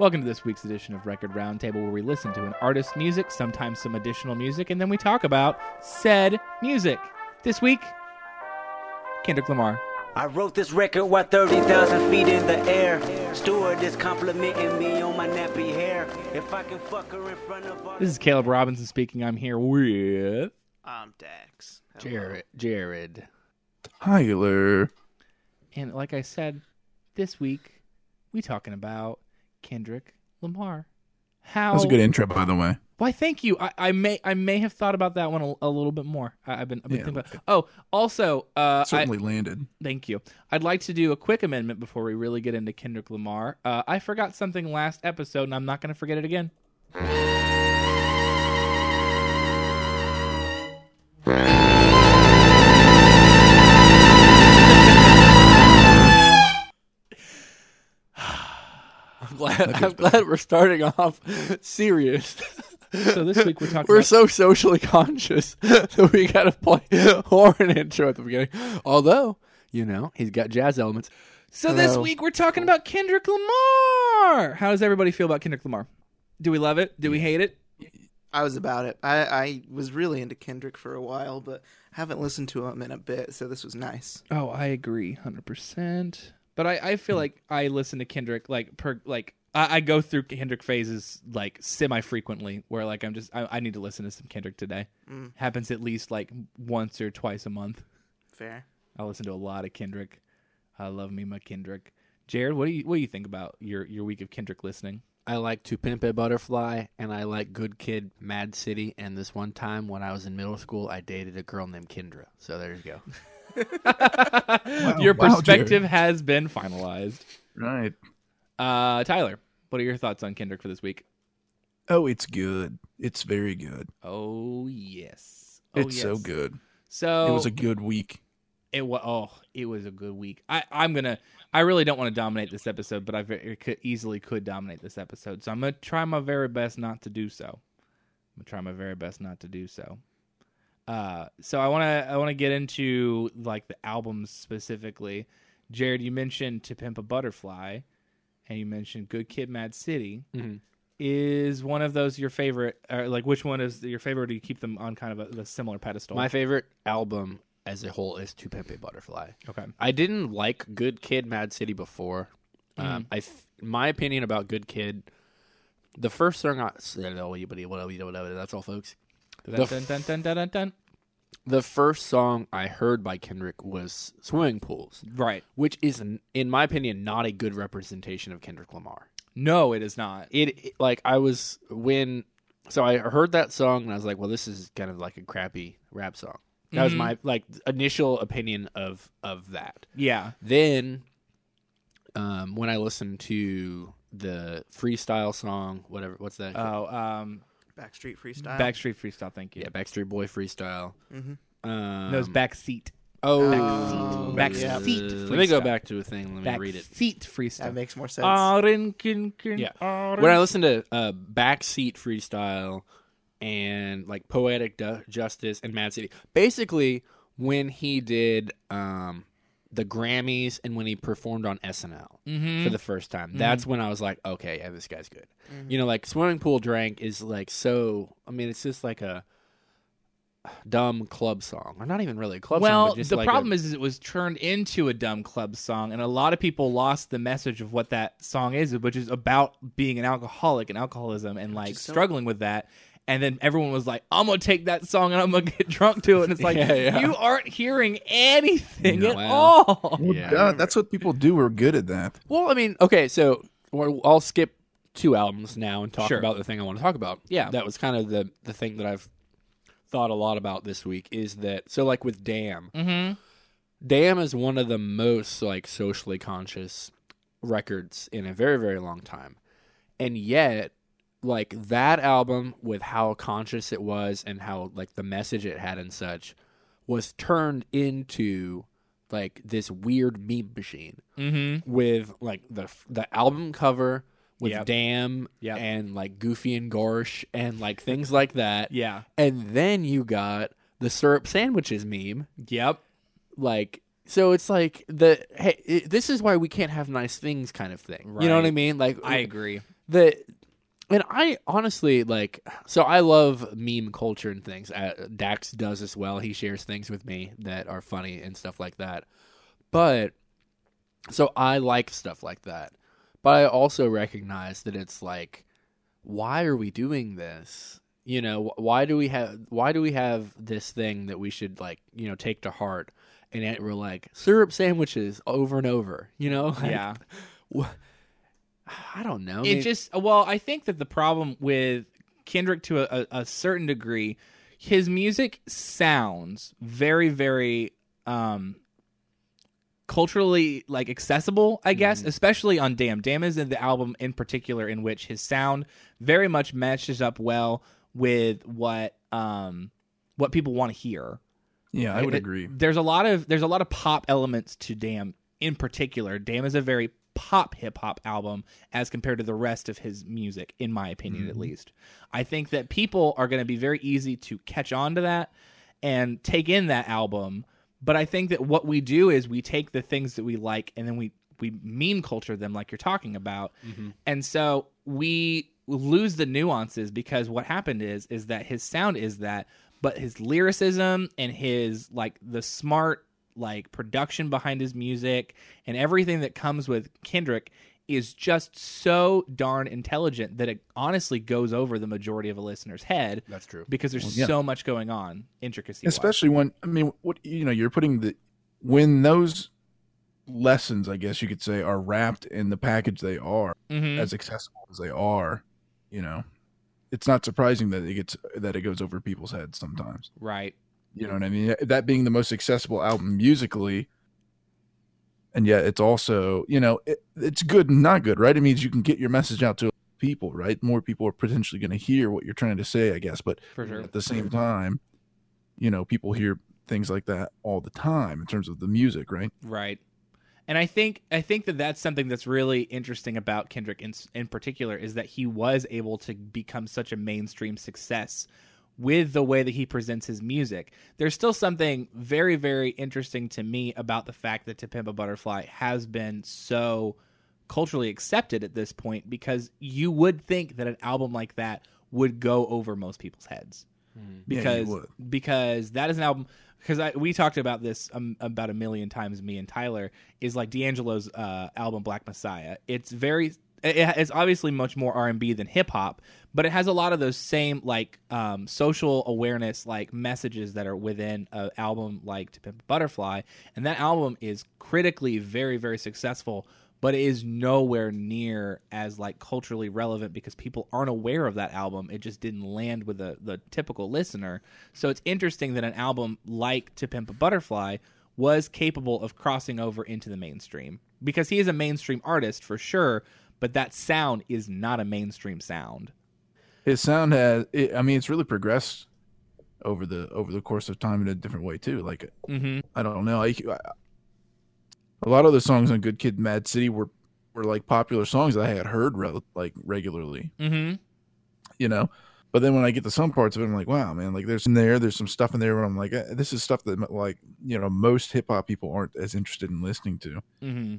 Welcome to this week's edition of Record Roundtable, where we listen to an artist's music, sometimes some additional music, and then we talk about said music. This week, Kendrick Lamar. I wrote this record while 30,000 feet in the air. Steward is complimenting me on my nappy hair. If I can fuck her in front of all This is Caleb Robinson speaking. I'm here with I'm Dax. Hello. Jared. Jared. Tyler. And like I said, this week we talking about Kendrick Lamar. How? That was a good intro, by the way. Why? Thank you. I, I may I may have thought about that one a, a little bit more. I, I've been, I've been Yeah, thinking about. Oh, also, uh, I, Certainly landed. thank you. I'd like to do a quick amendment before we really get into Kendrick Lamar. Uh, I forgot something last episode, and I'm not going to forget it again. glad, I'm glad we're starting off serious. So this week we're talking. We're about, so socially conscious that we gotta play horn intro at the beginning. Although, you know, he's got jazz elements. so this Hello. week we're talking about Kendrick Lamar. How does everybody feel about Kendrick Lamar? Do we love it? Do we hate it? I was about it. I, I was really into Kendrick for a while, but haven't listened to him in a bit, so this was nice. Oh, I agree, hundred percent. But I, I feel hmm. like I listen to Kendrick like per like I, I go through Kendrick phases like semi frequently where like I'm just I, I need to listen to some Kendrick today. Mm. Happens at least like once or twice a month. Fair. I listen to a lot of Kendrick. I love me my Kendrick. Jared, what do you what do you think about your your week of Kendrick listening? I like To Pimp a Butterfly, and I like Good Kid, Mad City. And this one time when I was in middle school, I dated a girl named Kendra. So there you go. your wow, perspective Jared. has been finalized. Right. Uh, Tyler, what are your thoughts on Kendrick for this week? Oh, it's good. It's very good. Oh yes, oh, it's so good. So It was a good week. It was oh, it was a good week. I I'm gonna. I really don't want to dominate this episode, but I very, could, easily could dominate this episode. So I'm gonna try my very best not to do so. I'm gonna try my very best not to do so. Uh, so I want to I want to get into like the albums specifically. Jared, you mentioned "To Pimp a Butterfly," and you mentioned "Good Kid, Mad City." Mhm. Is one of those your favorite? Or like, which one is your favorite? Do you keep them on kind of a, a similar pedestal? My favorite album as a whole is To Pimp a Butterfly. okay. I didn't like Good Kid, Mad City before. Um, I, my opinion about Good Kid, the first song, I, that's all, folks. Dun, dun, dun, dun, dun, dun, dun. The first song I heard by Kendrick was "Swimming Pools," Right. which is, in my opinion, not a good representation of Kendrick Lamar. No, it is not. It, it- like I was when, so I heard that song and I was like, well, this is kind of like a crappy rap song. That was Mhm. my like initial opinion of of that. Yeah. Then, um, when I listened to the freestyle song, whatever, what's that? Oh, um, Backstreet Freestyle. Backstreet Freestyle. Thank you. yeah, Backstreet Boy freestyle. Mm-hmm. Um, No, it's backseat. Oh, Backseat. Backseat Let me go back to a thing. Let me read it. Backseat freestyle. That makes more sense. Aaron kin, kin, Yeah. Aaron. When I listen to uh, Backseat freestyle and like Poetic Du- Justice and Mad City, basically when he did um, the Grammys and when he performed on SNL. Mhm. for the first time. That's when I was like, okay, yeah, this guy's good. You know, like swimming pool drank is like so. I mean, it's just like a dumb club song, or not even really a club song. well, the like problem a, is, is it was turned into a dumb club song, and a lot of people lost the message of what that song is, which is about being an alcoholic and alcoholism and like so- struggling with that. And then everyone was like, "I'm gonna take that song and I'm gonna get drunk to it." And it's like, Yeah, yeah. you aren't hearing anything No, at well. all. Well, Yeah. duh, that's what people do. We're good at that. Well, I mean, okay, so I'll skip two albums now and talk Sure. about the thing I want to talk about. Yeah. that was kind of the the thing that I've thought a lot about this week is that so like with Damn, Mm-hmm. Damn is one of the most like socially conscious records in a very very long time. And yet like that album with how conscious it was and how like the message it had and such was turned into like this weird meme machine Mm-hmm. with like the the album cover with Yep. Damn Yep. and like Goofy and Gorsh and like things like that. Yeah. And then you got the syrup sandwiches meme Yep. like so it's like the hey it, this is why we can't have nice things kind of thing Right. you know what i mean like I agree. the and I honestly like so I love meme culture and things. Uh, Dax does as well. He shares things with me that are funny and stuff like that. But so I like stuff like that. But I also recognize that it's like why are we doing this? You know, why do we have why do we have this thing that we should like, you know, take to heart? And we're like syrup sandwiches over and over, you know? Like, Yeah. wh- I don't know. it May- just well i think that the problem with kendrick to a, a, a certain degree his music sounds very very um culturally like accessible i guess especially on damn damn is in the album in particular in which his sound very much matches up well with what um what people want to hear Yeah, I would it- agree. There's a lot of there's a lot of pop elements to Damn in particular. Damn is a very pop hip hop album as compared to the rest of his music, in my opinion, at mm-hmm. least. I think that people are going to be very easy to catch on to that and take in that album. But I think that what we do is we take the things that we like and then we we meme culture them like you're talking about. Mm-hmm. And so we lose the nuances because what happened is is that his sound is that but his lyricism and his like the smart like production behind his music and everything that comes with Kendrick is just so darn intelligent that it honestly goes over the majority of a listener's head That's true. because there's yeah. so much going on intricacy especially when I mean, what you know, you're putting the when those lessons, I guess you could say, are wrapped in the package they are, hmm as accessible as they are. You know, it's not surprising that it gets that it goes over people's heads sometimes. right You know what I mean? That being the most accessible album musically, and yet it's also you know it, it's good and not good, right? It means you can get your message out to people, right? More people are potentially going to hear what you're trying to say, I guess. But sure at the same time, you know, people hear things like that all the time in terms of the music, right? Right. And I think I think that that's something that's really interesting about Kendrick in in particular is that he was able to become such a mainstream success with the way that he presents his music. There's still something very very interesting to me about the fact that To Pimp a Butterfly has been so culturally accepted at this point because you would think that an album like that would go over most people's heads Yeah, you because would. because that is an album because we talked about this um, about a million times me and Tyler is like D'Angelo's uh, album Black Messiah it's very it- it's obviously much more R&B than hip hop but it has a lot of those same like um, social awareness like messages that are within an album like To Pimp a Butterfly and that album is critically very very successful but it is nowhere near as like culturally relevant because people aren't aware of that album. It just didn't land with the the typical listener. So it's interesting that an album like To Pimp a Butterfly was capable of crossing over into the mainstream because he is a mainstream artist for sure, but that sound is not a mainstream sound. His sound has, it, I mean, it's really progressed over the over the course of time in a different way too. Like, Mm-hmm. I don't know, I, I- a lot of the songs on Good Kid, Mad City were were like popular songs that I had heard re- like regularly, Mm-hmm. you know. But then when I get to some parts of it, I'm like, wow, man, like there's in there, there's some stuff in there where I'm like, eh, this is stuff that like you know most hip hop people aren't as interested in listening to, Mm-hmm.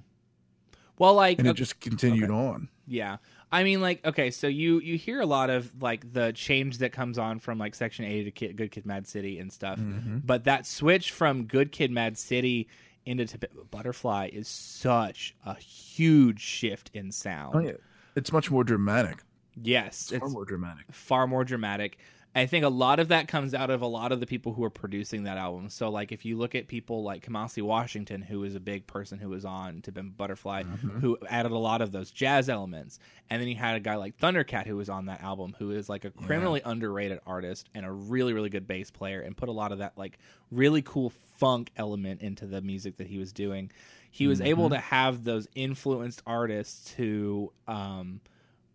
Well, like and uh, it just continued on. Yeah. I mean like okay, so you you hear a lot of like the change that comes on from like Section 80 to Kid, Good Kid Mad City and stuff. Mhm. But that switch from Good Kid Mad City into To Butterfly is such a huge shift in sound. Oh yeah, it's much more dramatic. Yes, It's, far more dramatic. far more dramatic. I think a lot of that comes out of a lot of the people who are producing that album. So, like, if you look at people like Kamasi Washington, who is a big person who was on To Butterfly, who added a lot of those jazz elements, and then you had a guy like Thundercat who was on that album, who is like a criminally underrated artist and a really, really good bass player, and put a lot of that like really cool funk element into the music that he was doing. He was able to have those influenced artists who um,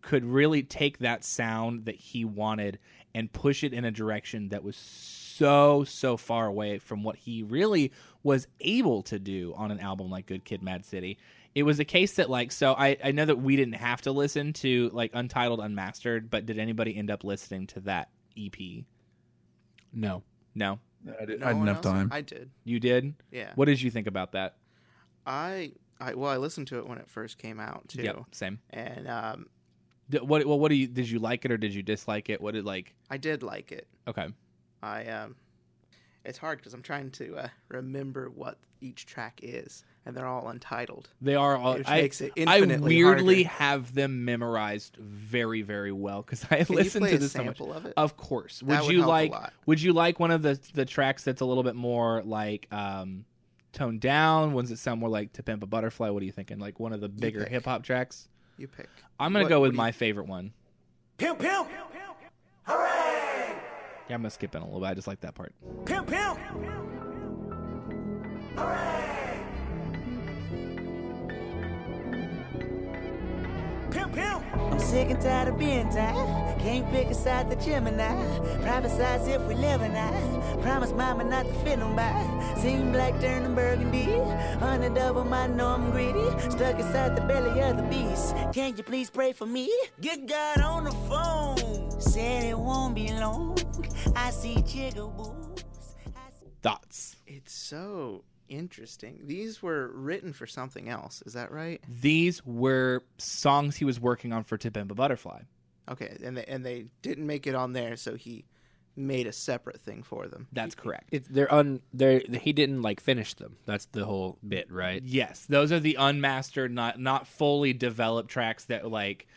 could really take that sound that he wanted and push it in a direction that was so so far away from what he really was able to do on an album like Good Kid Mad City. It was a case that like so I I know that we didn't have to listen to like Untitled Unmastered, but did anybody end up listening to that EP? No. No. I, did, No I didn't have else? time. I did. You did? Yeah. What did you think about that? I I well I listened to it when it first came out too. Yep, same. And um D- what? Well, what do you? Did you like it or did you dislike it? What did like? I did like it. Okay. I um, it's hard because I'm trying to uh, remember what each track is, and they're all untitled. They are all. Which I, makes it I weirdly harder. have them memorized very, very well because I Can play to this so much. sample of it? Of course. Would would you like? lot. Would you like one of the the tracks that's a little bit more like um, toned down? Ones that sound more like "To Pimp a Butterfly"? What are you thinking? Like one of the bigger hip hop tracks? You pick. I'm gonna What- go with do you- my favorite one. Pimp, pimp, Yeah, I'm gonna skip it a little bit. I just like that part. pimp, pimp. Pimp, pimp. I'm sick and tired of being tired. Can't pick a side the Gemini. Private sides if we live and I. Promise mama not to fit them by. Seen black turning burgundy. Hundred of them, I know I'm greedy. Stuck inside the belly of the beast. Can you please pray for me? Get God on the phone. Said it won't be long. I see jigaboos. I see- Thoughts? It's so interesting. These were written for something else. Is that right? These were songs he was working on for "To Pimp a Butterfly." Okay, and they and they didn't make it on there, so he made a separate thing for them. That's correct. It, they're un. They're he didn't like finish them. That's the whole bit, right? Yes, those are the unmastered, not not fully developed tracks that like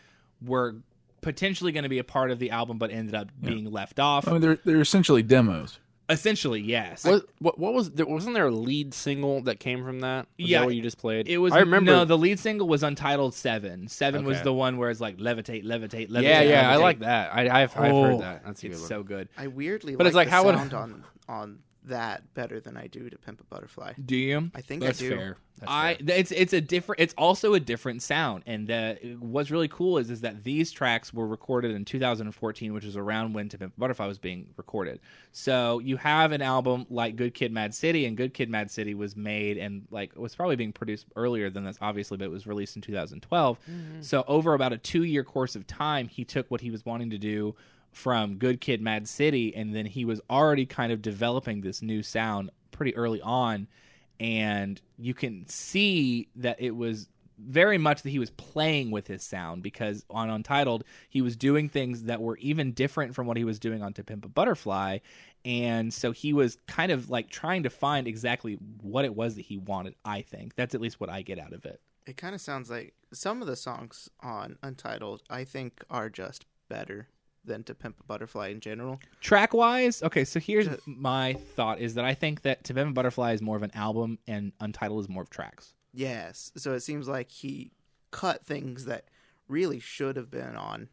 were potentially going to be a part of the album, but ended up being left off. I mean, they're they're essentially demos. Essentially, yes. What, what what was there? Wasn't there a lead single that came from that? Was Yeah, that what you just played. It was I remember. no. The lead single was Untitled Seven. Seven was the one where it's like levitate, levitate, levitate. yeah, yeah, I like that. I, I've, I've Oh, heard that. That's a good It's one. so good. I weirdly But like it's like, the how would- sound on on that better than I do to Pimp a Butterfly. Do you? I think That's I do. fair. That's I fair. it's it's a different it's also a different sound and uh, what's really cool is is that these tracks were recorded in 2014 which is around when To Pimp a Butterfly was being recorded so you have an album like Good Kid Mad City and Good Kid Mad City was made and like was probably being produced earlier than this obviously but it was released in 2012 so over about a 2 year course of time he took what he was wanting to do from Good Kid Mad City and then he was already kind of developing this new sound pretty early on and you can see that it was very much that he was playing with his sound because on Untitled he was doing things that were even different from what he was doing on To Pimp a Butterfly, and so he was kind of like trying to find exactly what it was that he wanted. I think that's at least what I get out of it. It kind of sounds like some of the songs on Untitled. I think are just better than To Pimp a Butterfly in general. Track wise, okay, so here's my thought: is that I think that To Pimp a Butterfly is more of an album, and Untitled is more of tracks. Yes, so it seems like he cut things that really should have been on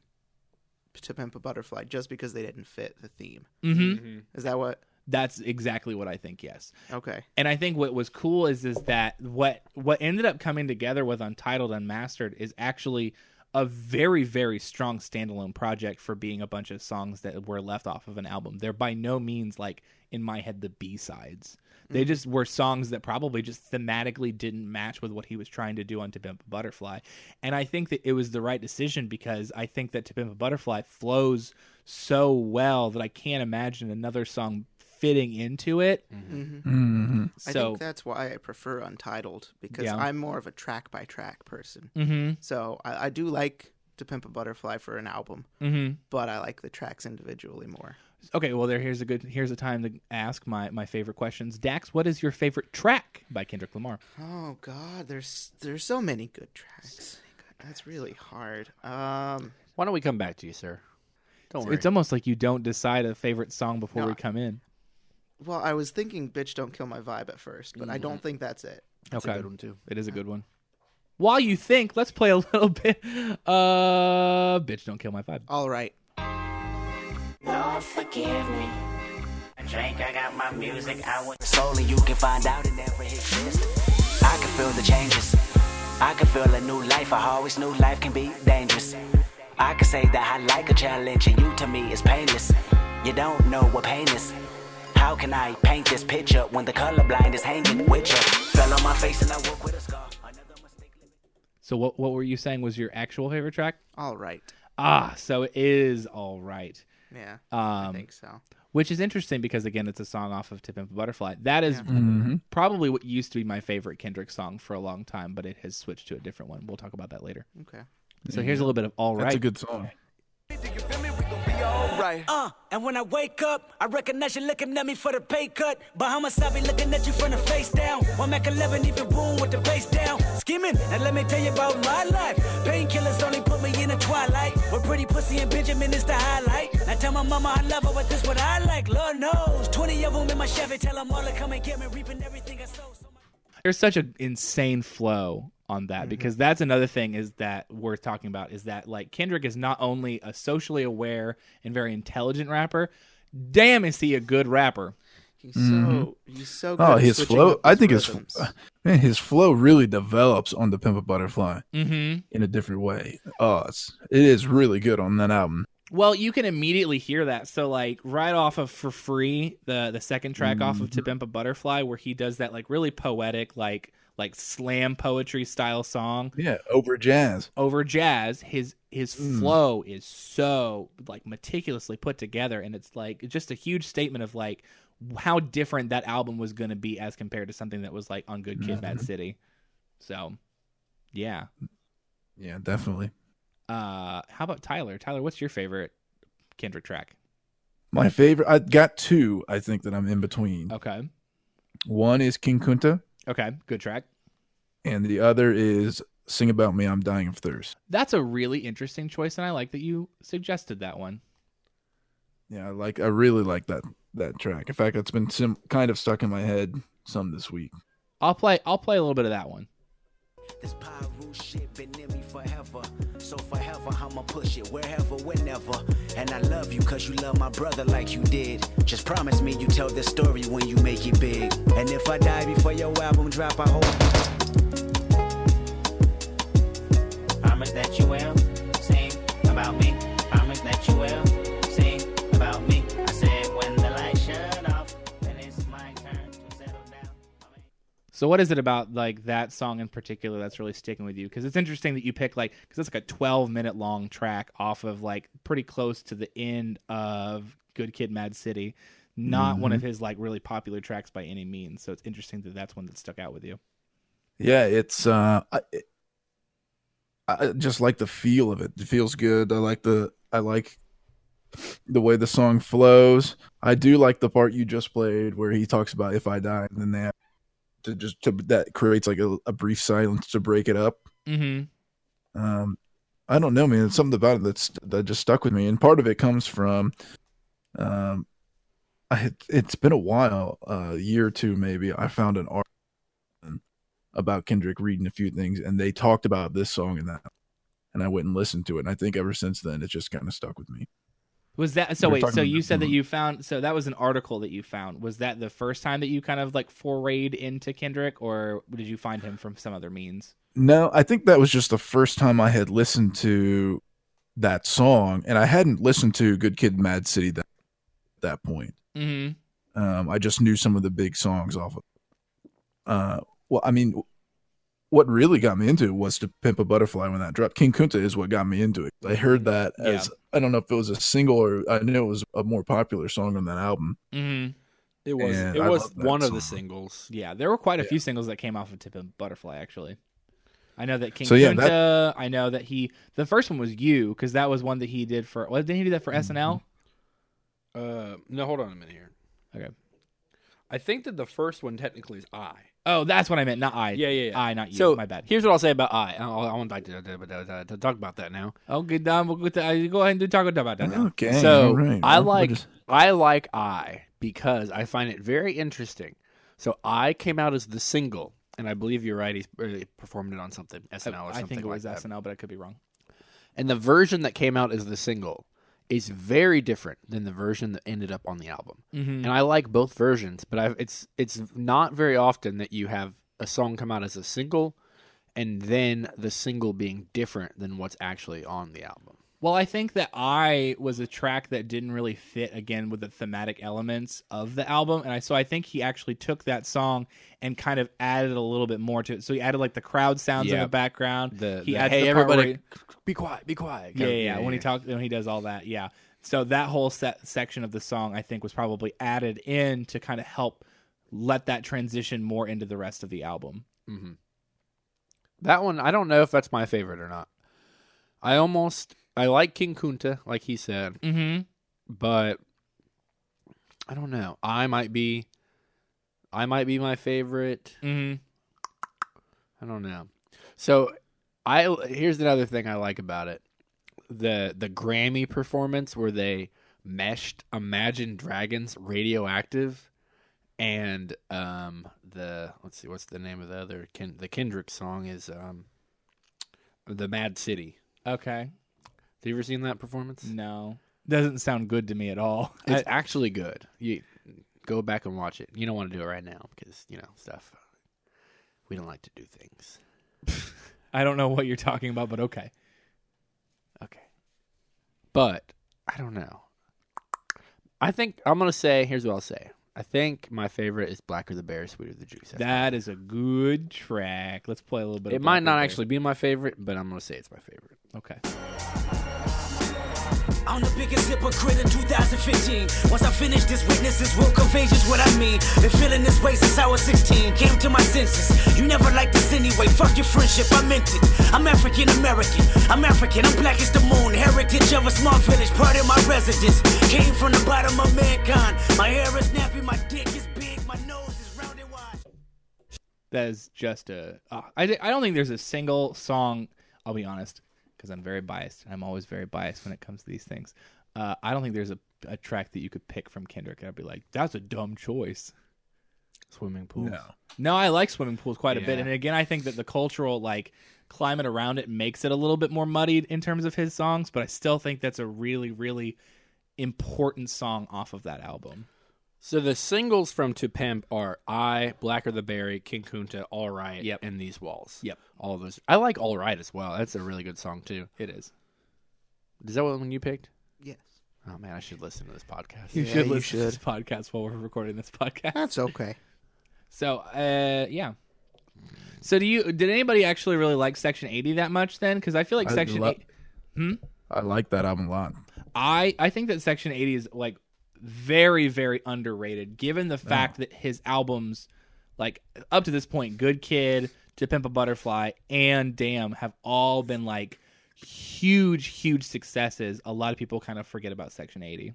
To Pimp a Butterfly just because they didn't fit the theme. Mm-hmm. Is that what? That's exactly what I think. Yes. Okay. And I think what was cool is is that what what ended up coming together with Untitled Unmastered is actually a very very strong standalone project for being a bunch of songs that were left off of an album. They're by no means like in my head the B sides. They mm-hmm. just were songs that probably just thematically didn't match with what he was trying to do on To Pimp a Butterfly. And I think that it was the right decision because I think that To Pimp a Butterfly flows so well that I can't imagine another song fitting into it. hmm hmm I think that's why I prefer Untitled because Yeah. I'm more of a track by track person. hmm So I, I do like To Pimp a Butterfly for an album, hmm but I like the tracks individually more. Okay, well there here's a good here's a time to ask my my favorite questions. Dax, what is your favorite track by Kendrick Lamar? Oh God, there's there's so many good tracks. That's really hard. Um, Why don't we come back to you, sir? Don't worry. It's almost like you don't decide a favorite song before No. we come in. Well, I was thinking "Bitch Don't Kill My Vibe" at first, but I don't think that's it. That's okay. a good one too. It is a good one. While you think, let's play a little bit. Uh, bitch, don't kill my vibe. All right. Lord, forgive me. I drank, I got my music. I was solely you can find out it never exists. I can feel the changes. I can feel a new life. I always knew life can be dangerous. I can say that I like a challenge, and you to me is painless. You don't know what pain is. How can I paint this picture when the colorblind is hanging with you? Fell on my face and I woke with a scar. Another mistake. So what what were you saying was your actual favorite track? All right. Ah, so it is all right. Yeah, I Um, think so. which is interesting because again, it's a song off of Tip and Butterfly. That is hmm probably what used to be my favorite Kendrick song for a long time, but it has switched to a different one. We'll talk about that later. Okay. So here's a little bit of "All Right." That's a good song. Uh, and when I wake up, I recognize you looking at me for the pay cut. Bahamas, I be looking at you from the face down. One Mac 11, even boom with the bass down. Skimming, and let me tell you about my life. Painkillers only put me in the twilight. With pretty pussy and Benjamin is the highlight. I tell my mama I love her, but this what I like. Lord knows, 20 of them in my Chevy. Tell them all to come and get me, reaping everything I sow. So much- there's such an insane flow on Mm-hmm. that because that's another thing is that worth talking about is that like Kendrick is not only a socially aware and very intelligent rapper, damn is he a good rapper. He's so he's so good. Oh, his flow. up I think his man, his flow really develops on the Pimp a Butterfly Mm-hmm. in a different way. Oh, it's, it is really good on that album. Well, you can immediately hear that. So like right off of For Free, the the second track off Mm-hmm. of To Pimp a Butterfly, where he does that like really poetic, like like slam poetry style song. Yeah, over jazz. over jazz his his Mm. flow is so like meticulously put together and it's like just a huge statement of like how different that album was going to be as compared to something that was like on good kid bad Mm-hmm. city so yeah Yeah, definitely. uh how about tyler tyler what's your favorite kendrick track My favorite. I got two. I think that I'm in between. okay One is King Kunta, okay good track and the other is "Sing About Me." I'm dying of thirst. that's a really interesting choice and i like that you suggested that one Yeah, I like. I really like that that track. In fact, it's been sim- kind of stuck in my head some this week. i'll play i'll play a little bit of that one This Pyro shit been in me forever. So forever, I'ma push it wherever, whenever. And I love you cause you love my brother like you did. Just promise me you tell this story when you make it big. And if I die before your album drop, I hope. Promise that you will So what is it about like that song in particular that's really sticking with you? Because it's interesting that you pick like because it's like a 12 minute long track off of like pretty close to the end of Good Kid, Mad City. Not one of his like really popular tracks by any means. So it's interesting that that's one that stuck out with you. Yeah, it's uh, I, I just like the feel of it. It feels good. I like the I like the way the song flows. I do like the part you just played where he talks about if I die, and then they have to just to that creates like a, a brief silence to break it up. Mm-hmm. Um, I don't know, man. It's something about it that's that just stuck with me, and part of it comes from, um, I it's been a while, uh, a year or two maybe. I found an article about Kendrick reading a few things, and they talked about this song and that, and I went and listened to it, and I think ever since then it just kind of stuck with me. Was that so? We Wait, so you said that you found so that was an article that you found. Was that the first time that you kind of like forayed into Kendrick, or did you find him from some other means? No, I think that was just the first time I had listened to that song, and I hadn't listened to Good Kid, Mad City that that point. Mm-hmm. Um, I just knew some of the big songs off of. Uh, well, I mean, what really got me into it was to Pimp a Butterfly when that dropped. King Kunta is what got me into it. I heard that as I don't know if it was a single or I knew it was a more popular song on that album. Mm-hmm. It was And it I was love that one of the singles. Yeah, there were quite a Yeah. few singles that came off of Tip and Butterfly. Actually, I know that King So, yeah, Kunta. I know that he. The first one was you because that was one that he did for. Well, didn't he do that for Mm-hmm. SNL? Uh, no, hold on a minute here. Okay. I think that the first one technically is I. Oh, that's what I meant. Not I. Yeah, yeah, yeah. I, not you. So My bad. Here's what I'll say about I. I, I want to, to, to, to talk about that now. Okay, Dom, we'll go, to, uh, go ahead and talk about that now. Okay, so all right. I Well, we'll like just- I like I because I find it very interesting. So I came out as the single, and I believe you're right. He's uh, performed it on something SNL or something. I think it like was that. SNL, but I could be wrong. And the version that came out as the single is very different than the version that ended up on the album. Mm-hmm. And I like both versions, but I've, it's it's not very often that you have a song come out as a single, and then the single being different than what's actually on the album. Well, I think that I was a track that didn't really fit again with the thematic elements of the album, and I so I think he actually took that song and kind of added a little bit more to it. So he added like the crowd sounds in the background. The, he the, adds hey the everybody, he- be quiet, be quiet. yeah, yeah, yeah. When he talks, when he does all that, yeah. So that whole set section of the song, I think, was probably added in to kind of help let that transition more into the rest of the album. hmm That one, I don't know if that's my favorite or not. I almost I like King Kunta, like he said, Mm-hmm. but I don't know. I might be I might be my favorite. Mm-hmm. I don't know. So I here's another thing I like about it. The the Grammy performance where they meshed Imagine Dragons Radioactive and um the let's see what's the name of the other Ken, the Kendrick song is um the Mad City. Okay. Have you ever seen that performance? No. Doesn't sound good to me at all. It's I- actually good. You go back and watch it. You don't want to do it right now because you know stuff. We don't like to do things. I don't know what you're talking about, but okay. Okay. But I don't know. I think I'm gonna say here's what I'll say. I think my favorite is Blacker the Bear, Sweeter the Juice. That is a good track. Let's play a little bit. it of might not actually be my favorite, but I'm gonna say it's my favorite. Okay. I'm the biggest hypocrite in 2015. Once I finish this, witnesses will convey just what I mean. Been feeling this way since I was 16. Came to my senses. You never liked this anyway. Fuck your friendship, I meant it. I'm African American. I'm African. I'm black as the moon. Heritage of a small village, part of my residence. Came from the bottom of mankind. My hair is nappy, my dick is big, my nose is round and wide. That is just a. Uh, I I don't think there's a single song. I'll be honest, because I'm very biased. I'm always very biased when it comes to these things. Uh, I don't think there's a, a track that you could pick from Kendrick. and I'd be like, that's a dumb choice. Swimming pool. No. No, I like swimming pools quite a bit, and again, I think that the cultural like climate around it makes it a little bit more muddied in terms of his songs. But I still think that's a really, really important song off of that album. So the singles from To Pimp are I, Blacker the Berry, King Kunta, All Right, Yep. and These Walls. Yep. All of those. I like All Right as well. That's a really good song too. It is. Is that what one you picked? Yes. Oh man, I should listen to this podcast. You Yeah, should you listen to this podcast while we're recording this podcast. That's okay. So, uh, yeah. So, do you? Did anybody actually really like Section Eighty that much? Then, because I feel like I Section lo- Eight. I like that album a lot. I I think that Section 80 is like very very underrated given the fact that his albums like up to this point Good Kid, To Pimp a Butterfly and Damn have all been like huge huge successes. A lot of people kind of forget about Section 80.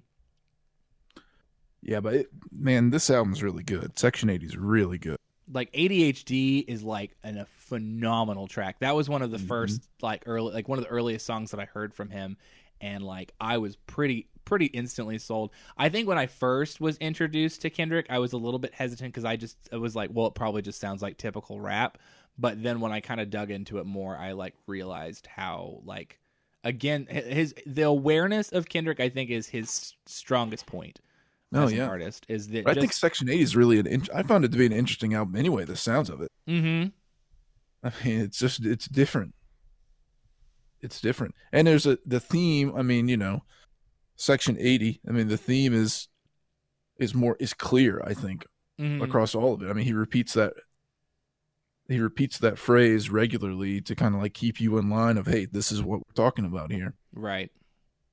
Yeah, but it, man, this album's really good. Section 80 is really good. Like ADHD is like an, a phenomenal track. That was one of the mm-hmm. first like early like one of the earliest songs that I heard from him and like I was pretty pretty instantly sold. I think when I first was introduced to Kendrick, I was a little bit hesitant cuz I just it was like, well, it probably just sounds like typical rap. But then when I kind of dug into it more, I like realized how like again his the awareness of Kendrick I think is his strongest point. Oh, as an yeah. artist is that I just, think Section 80 is really an. In- I found it to be an interesting album anyway. The sounds of it. Mhm. I mean, it's just it's different. It's different, and there's a the theme. I mean, you know, Section 80. I mean, the theme is is more is clear. I think Mhm. across all of it. I mean, he repeats that. He repeats that phrase regularly to kind of like keep you in line of, hey, this is what we're talking about here. Right.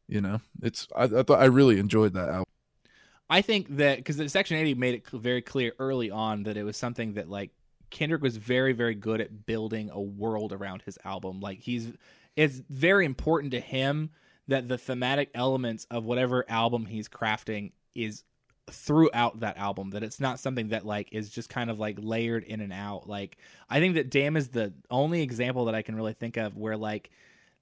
You know, it's I, I thought I really enjoyed that album. I think that because the Section 80 made it very clear early on that it was something that like Kendrick was very very good at building a world around his album. Like he's it's very important to him that the thematic elements of whatever album he's crafting is throughout that album that it's not something that like is just kind of like layered in and out like i think that damn is the only example that i can really think of where like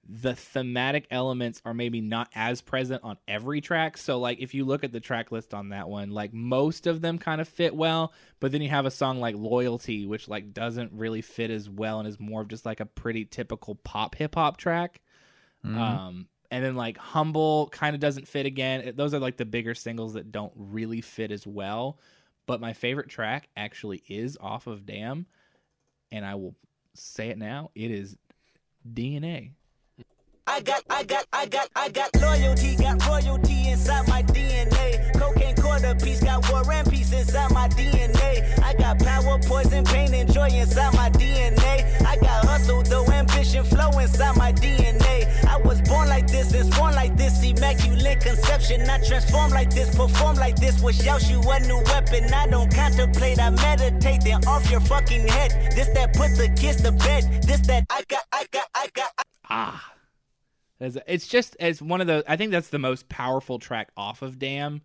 the thematic elements are maybe not as present on every track. So like if you look at the track list on that one, like most of them kind of fit well, but then you have a song like Loyalty which like doesn't really fit as well and is more of just like a pretty typical pop hip hop track. Um and then like Humble kind of doesn't fit again. Those are like the bigger singles that don't really fit as well. But my favorite track actually is off of Damn and I will say it now. It is DNA. I got, I got, I got, I got loyalty, got royalty inside my DNA. Cocaine quarter piece, got war and peace inside my DNA. I got power, poison, pain, and joy inside my DNA. I got hustle, though ambition, flow inside my DNA. I was born like this, and born like this, immaculate conception. I transform like this, perform like this, wish out you a new weapon. I don't contemplate, I meditate, then off your fucking head. This that put the kids to bed. This that I got, I got, I got. I Ah. It's just as one of those. I think that's the most powerful track off of Damn,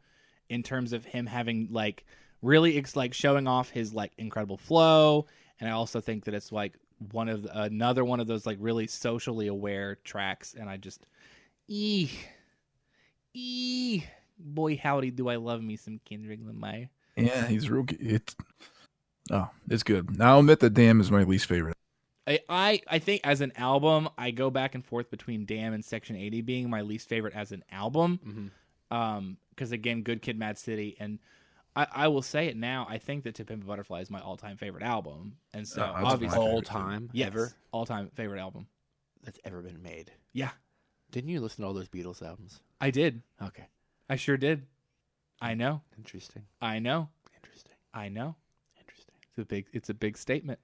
in terms of him having like really ex- like showing off his like incredible flow, and I also think that it's like one of the, another one of those like really socially aware tracks, and I just, ee, ee, boy howdy do I love me some Kendrick Lamar. Yeah, he's real. It's oh, it's good. Now I'll admit that Damn is my least favorite. I, I I think as an album, I go back and forth between Damn and Section 80 being my least favorite as an album. Mhm. Um, because again, Good Kid, Mad City, and I, I will say it now. I think that To Pimp a Butterfly is my all-time favorite album, and so that's obviously all-time, yes, ever all-time favorite album. that's ever been made. Yeah, Didn't you listen to all those Beatles albums? I did. Okay, I sure did. I know. interesting, I know. interesting, I know. interesting. It's a big. It's a big statement.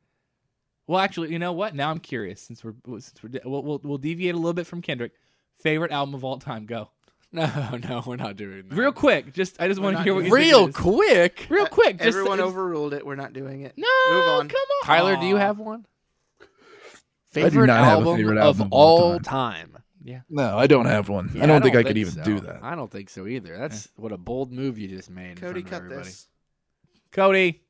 Well, actually, you know what? Now I'm curious. Since we're since we're we'll we'll, we'll deviate a little bit from Kendrick. Favorite album of all time? Go. No, no, we're not doing that. Real quick. Just I just want to hear what you real think it is. quick. real quick. Just, Everyone just- overruled it. We're not doing it. No, Move on. come on, Tyler, do you have one? do Favorite not have a album favorite of album of all all time. Yeah. No, I don't have one. Yeah, I don't think I could even so. do that. I don't think so either. That's what a bold move you just made. in Cody, front of cut everybody. this. Cody?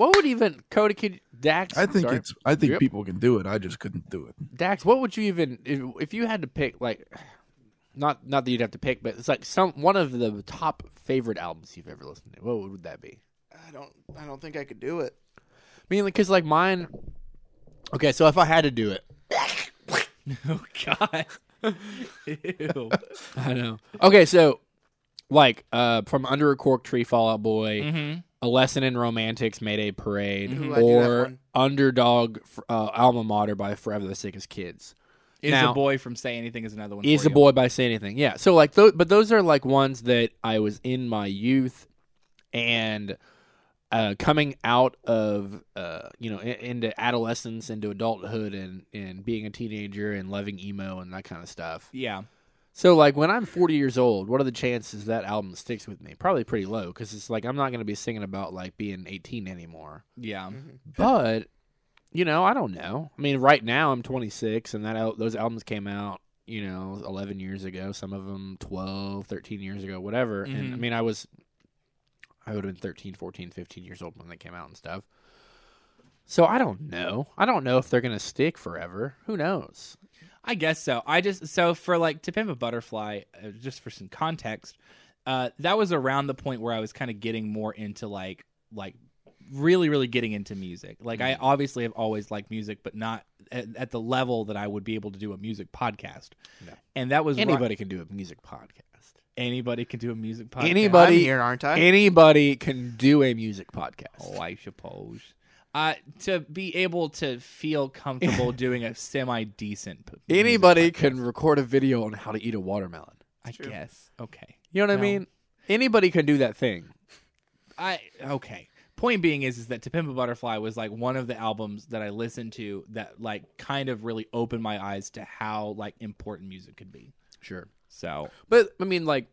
What would even Cody could Dax? I think sorry. it's. I think Yep. people can do it. I just couldn't do it. Dax. What would you even if, if you had to pick like not not that you'd have to pick, but it's like some one of the top favorite albums you've ever listened to. What would that be? I don't. I don't think I could do it. I mean, because like mine. Okay, so if I had to do it, Oh God. Ew. I know. Okay, so like uh from Under a Cork Tree, Fallout Boy, hmm A Lesson in Romantics, Mayday Parade, Ooh, I do have or one. Underdog uh, Alma Mater by Forever the Sickest Kids. Is Now- a boy from Say Anything is another one. Is for a you. boy by Say Anything. Yeah. So like those but those are like ones that I was in my youth and uh, coming out of uh, you know in, into adolescence into adulthood and and being a teenager and loving emo and that kind of stuff. Yeah. So like when I'm 40 years old, what are the chances that album sticks with me? Probably pretty low because it's like I'm not going to be singing about like being 18 anymore. Yeah. Mm-hmm. But you know, I don't know. I mean, right now I'm 26, and that al- those albums came out, you know, 11 years ago. Some of them 12, 13 years ago, whatever. And mm-hmm. I mean, I was, I would have been 13, 14, 15 years old when they came out and stuff. So I don't know. I don't know if they're gonna stick forever. Who knows? I guess so. I just so for like to pimp a butterfly, uh, just for some context, uh, that was around the point where I was kind of getting more into like like really really getting into music. Like I obviously have always liked music, but not at, at the level that I would be able to do a music podcast. No. And that was ri- Anybody can do a music podcast. anybody can do a music podcast. Anybody- I'm here, aren't I? Anybody can do a music podcast. Oh, I suppose. Uh, to be able to feel comfortable doing a semi decent. Anybody can record a video on how to eat a watermelon. I True. guess. Okay. You know what I mean? Anybody can do that thing. I okay. Point being is is that To Pimp a Butterfly was like one of the albums that I listened to that like kind of really opened my eyes to how like important music could be. Sure. So But I mean, like,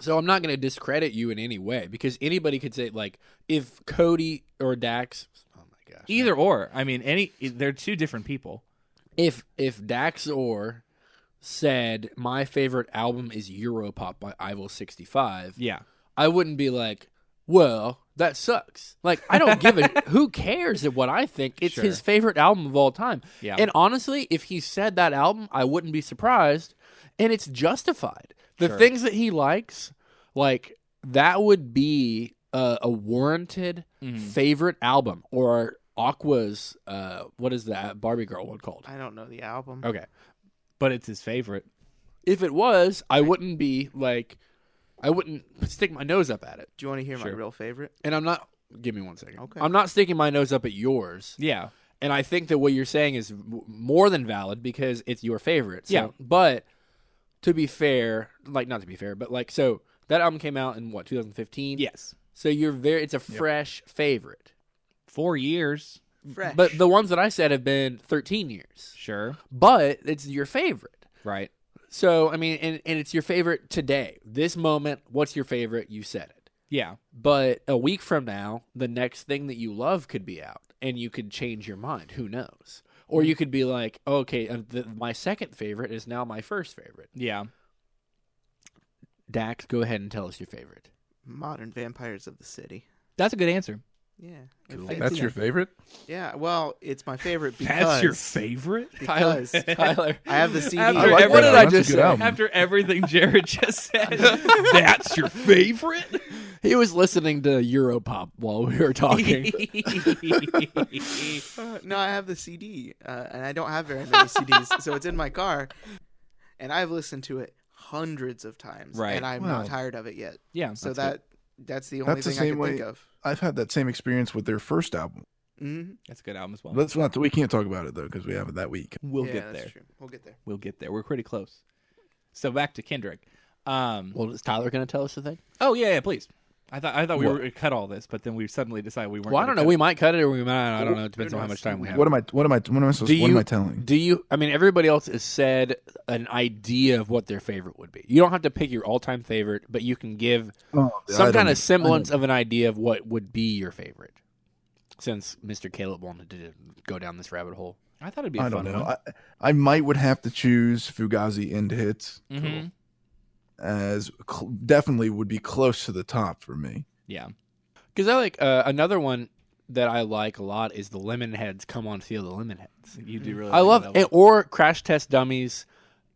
so I'm not going to discredit you in any way because anybody could say, like, if Cody or Dax, oh my gosh, either or, I mean, any they're two different people. if if Dax or said my favorite album is Europop by Ivo 65, Yeah. I wouldn't be like, well, that sucks. Like, I don't give a who cares what I think. It's Sure. his favorite album of all time. Yeah. And honestly, if he said that album, I wouldn't be surprised. And it's justified. The Sure. things that he likes, like that would be a, a warranted Mhm. favorite album. Or Aqua's, uh, what is that Barbie girl one called? I don't know the album. Okay. But it's his favorite. If it was, I wouldn't be like, I wouldn't stick my nose up at it. Do you want to hear Sure. my real favorite? And I'm not. Give me one second. Okay. I'm not sticking my nose up at yours, Yeah. and I think that what you're saying is w- more than valid because it's your favorite. So, Yeah. But to be fair, like not to be fair, but like so that album came out in what 2015. Yes. So you're very. It's a fresh favorite. Four years. Fresh. But the ones that I said have been 13 years. Sure. But it's your favorite. Right. So I mean, and, and it's your favorite today. This moment, what's your favorite? You said it. Yeah. But a week from now, the next thing that you love could be out, and you could change your mind. Who knows? Or you could be like, okay, uh, the, my second favorite is now my first favorite. Yeah. Dax, go ahead and tell us your favorite. Modern Vampires of the City. That's a good answer. Yeah. Cool. I That's see your that. favorite? Yeah. Well, it's my favorite because That's your favorite? Tyler, because Tyler, I have the CD. After I like every- what that did I album. That's a just good say? album. After everything Jared just said, that's your favorite? he was listening to Europop while we were talking. Uh, no, I have the CD, uh, and I don't have very many CDs, so it's in my car, and I've listened to it hundreds of times, Right. And I'm Wow. not tired of it yet. yeah. So that's that that's the only That's the thing I can way- think of. I've had that same experience with their first album. hmm that's a good album as well. Let's not. We can't talk about it though because we have it that week. We'll yeah, get there. True. We'll get there. We'll get there. We're pretty close. So back to Kendrick. Um, well, is Tyler going to tell us the thing? oh yeah, yeah, please. I thought I thought we What? were going to cut all this, but then we suddenly decided we weren't. Well, I don't know. cut We it. might cut it or we might. I don't know. It depends on how much time we have. What am I? What am I? What am I supposed? Do what am I telling? Do you? I mean, everybody else has said an idea of what their favorite would be. You don't have to pick your all-time favorite, but you can give Oh, some don't- kind of semblance of an idea of what would be your favorite. Since Mr. Caleb wanted to go down this rabbit hole, I thought it'd be a I fun don't know. one. I, I might would have to choose Fugazi end hits Mhm. As cl- definitely would be close to the top for me. Yeah. because I like uh, another one that I like a lot is the Lemonheads. Come on, feel the Lemonheads. You do really. I love it, or Crash Test Dummies.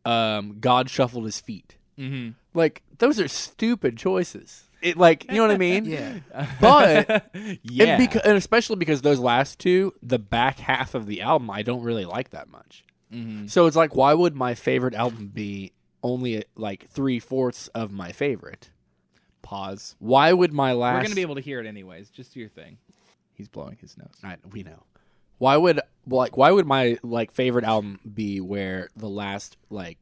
Um, God shuffled his feet. Mm-hmm. Like those are stupid choices. It like you know what I mean? Yeah. But yeah. and, beca- and especially because those last two, the back half of the album, I don't really like that much. Mhm. So it's like, why would my favorite album be only like three fourths of my favorite? Pause. Why would my last? We're gonna be able to hear it anyways. Just do your thing. He's blowing his nose. I, we know. Why would like why would my like favorite album be where the last like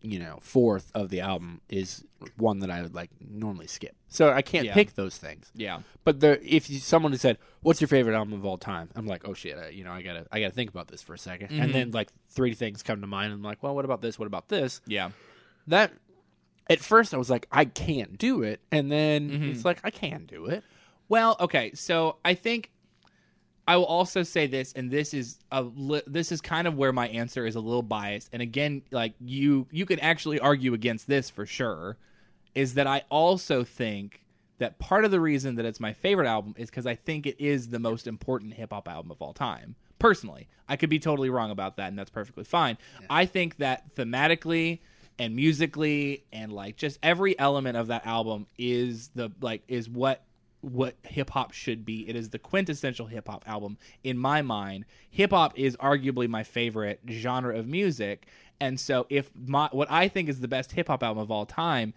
you know fourth of the album is one that I would like normally skip? So I can't Yeah. pick those things. Yeah. But the if you, someone had said, "What's your favorite album of all time?" I'm like, "Oh shit, I, you know, I gotta I gotta think about this for a 2nd Mhm. And then like three things come to mind. And I'm like, "Well, what about this? What about this?" Yeah. That at first I was like, "I can't do it," and then Mhm. it's like, "I can do it." Well, okay. So I think I will also say this, and this is a li- this is kind of where my answer is a little biased. And again, like you, you could actually argue against this for sure. Is that I also think that part of the reason that it's my favorite album is because I think it is the most important hip hop album of all time. Personally, I could be totally wrong about that, and that's perfectly fine. I think that thematically and musically and like just every element of that album is the like is what what hip hop should be. It is the quintessential hip hop album in my mind. Hip hop is arguably my favorite genre of music, and so if my what I think is the best hip hop album of all time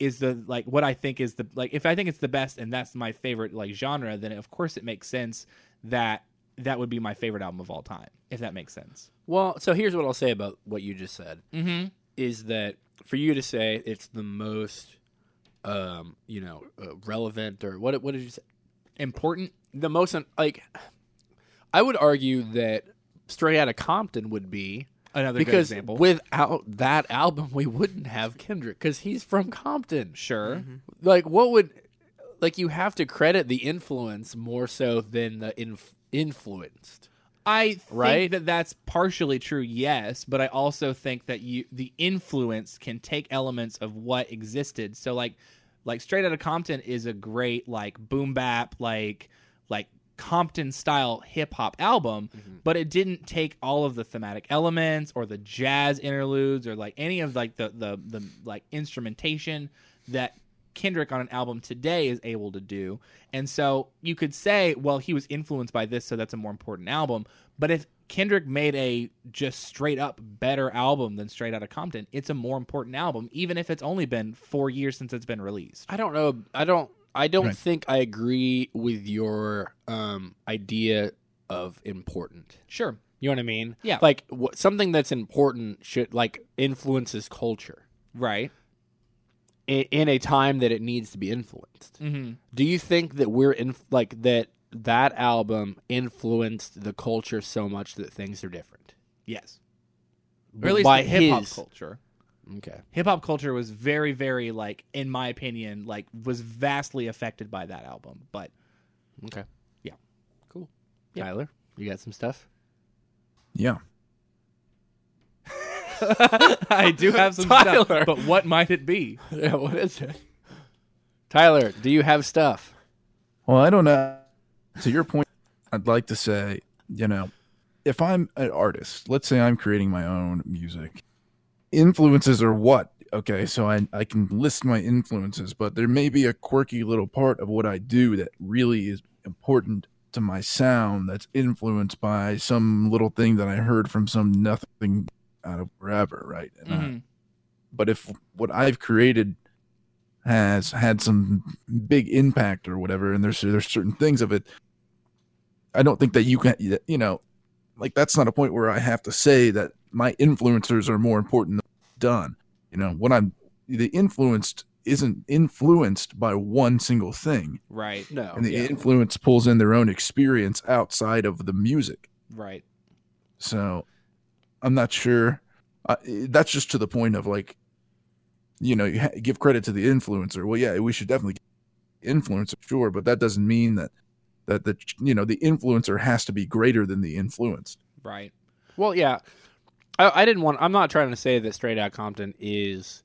is the like what I think is the like if I think it's the best and that's my favorite like genre, then of course it makes sense that that would be my favorite album of all time. If that makes sense. Well, so here's what I'll say about what you just said. Mm-hmm. Is that for you to say it's the most um you know uh, relevant or what what did you say Important. the most like i would argue that straight out of compton would be Another good because example. without that album we wouldn't have kendrick because he's from compton sure. like what would like you have to credit the influence more so than the inf- influenced I think Right? that that's partially true, yes, but I also think that you the influence can take elements of what existed. So like like Straight Outta Compton is a great like boom bap like like Compton style hip hop album, mm-hmm. but it didn't take all of the thematic elements or the jazz interludes or like any of like the the the like instrumentation that Kendrick on an album today is able to do. And so you could say, well, he was influenced by this, so that's a more important album. But if Kendrick made a just straight up better album than Straight Outta Compton, it's a more important album, even if it's only been four years since it's been released. I don't know. I don't. I don't Right. think I agree with your um, idea of important. Sure. You know what I mean? Yeah. Like wh- something that's important should like influences culture Right. In, in a time that it needs to be influenced. Mm-hmm. Do you think that we're in like that? That album influenced the culture so much that things are different. Yes. Or at least by hip hop culture. Okay. Hip hop culture was very, very like, in my opinion, like was vastly affected by that album. But Okay. Yeah. Cool. Yeah. Tyler, you got some stuff? Yeah. I do have some Tyler. stuff, but what might it be? Yeah, what is it? Tyler, do you have stuff? Well, I don't know. To your point, I'd like to say, you know, if I'm an artist, let's say I'm creating my own music, influences are what? Okay, so I, I can list my influences, but there may be a quirky little part of what I do that really is important to my sound that's influenced by some little thing that I heard from some nothing out of wherever, right? And I- Mhm. but if what I've created has had some big impact or whatever, and there's there's certain things of it, I don't think that you can, you know, like that's not a point where I have to say that my influencers are more important than done. You know, when I'm the influenced isn't influenced by one single thing, Right, No. and the yeah. influence pulls in their own experience outside of the music. right. So I'm not sure. Uh, that's just to the point of like, you know, you ha- give credit to the influencer. Well, yeah, we should definitely give influencer, sure, but that doesn't mean that that the you know the influencer has to be greater than the influenced. Right. Well, yeah. I, I didn't want. I'm not trying to say that Straight Out Compton is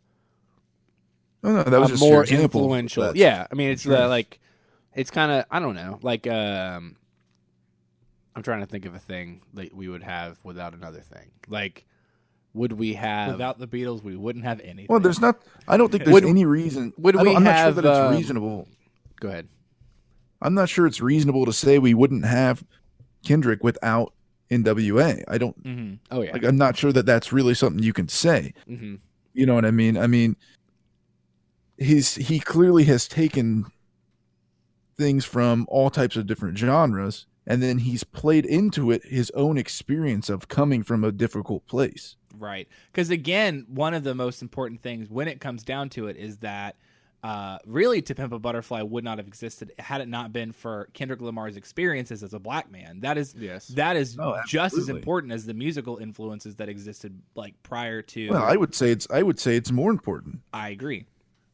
Oh, no, that was more influential. Yeah, I mean, it's the, like, it's kind of. I don't know. Like, um, I'm trying to think of a thing that we would have without another thing. Like, would we have? Without the Beatles, we wouldn't have anything. Well, there's not. I don't think there's Would- any reason. would I don't- we I'm not sure that it's um, reasonable. Go ahead. I'm not sure it's reasonable to say we wouldn't have Kendrick without NWA. I don't. hmm Oh yeah. Like, I'm not sure that that's really something you can say. hmm You know what I mean? I mean, he's he clearly has taken things from all types of different genres, and then he's played into it his own experience of coming from a difficult place. Right. Because again, one of the most important things when it comes down to it is that uh, really To Pimp a Butterfly would not have existed had it not been for Kendrick Lamar's experiences as a black man. That is Yes. that is Oh, just as important as the musical influences that existed like prior to Well, I would say it's I would say it's more important. I agree.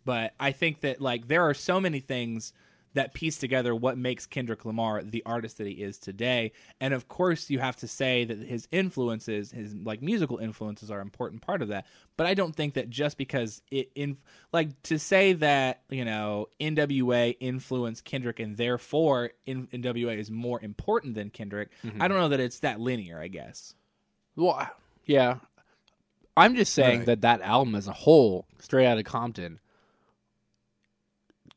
But I think that like there are so many things that piece together what makes Kendrick Lamar the artist that he is today. And of course you have to say that his influences, his like musical influences are an important part of that. But I don't think that just because it in like to say that, you know, NWA influenced Kendrick and therefore in, NWA is more important than Kendrick. Mm-hmm. I don't know that it's that linear, I guess. Well, yeah. I'm just saying Right. that that album as a whole, Straight Outta Compton,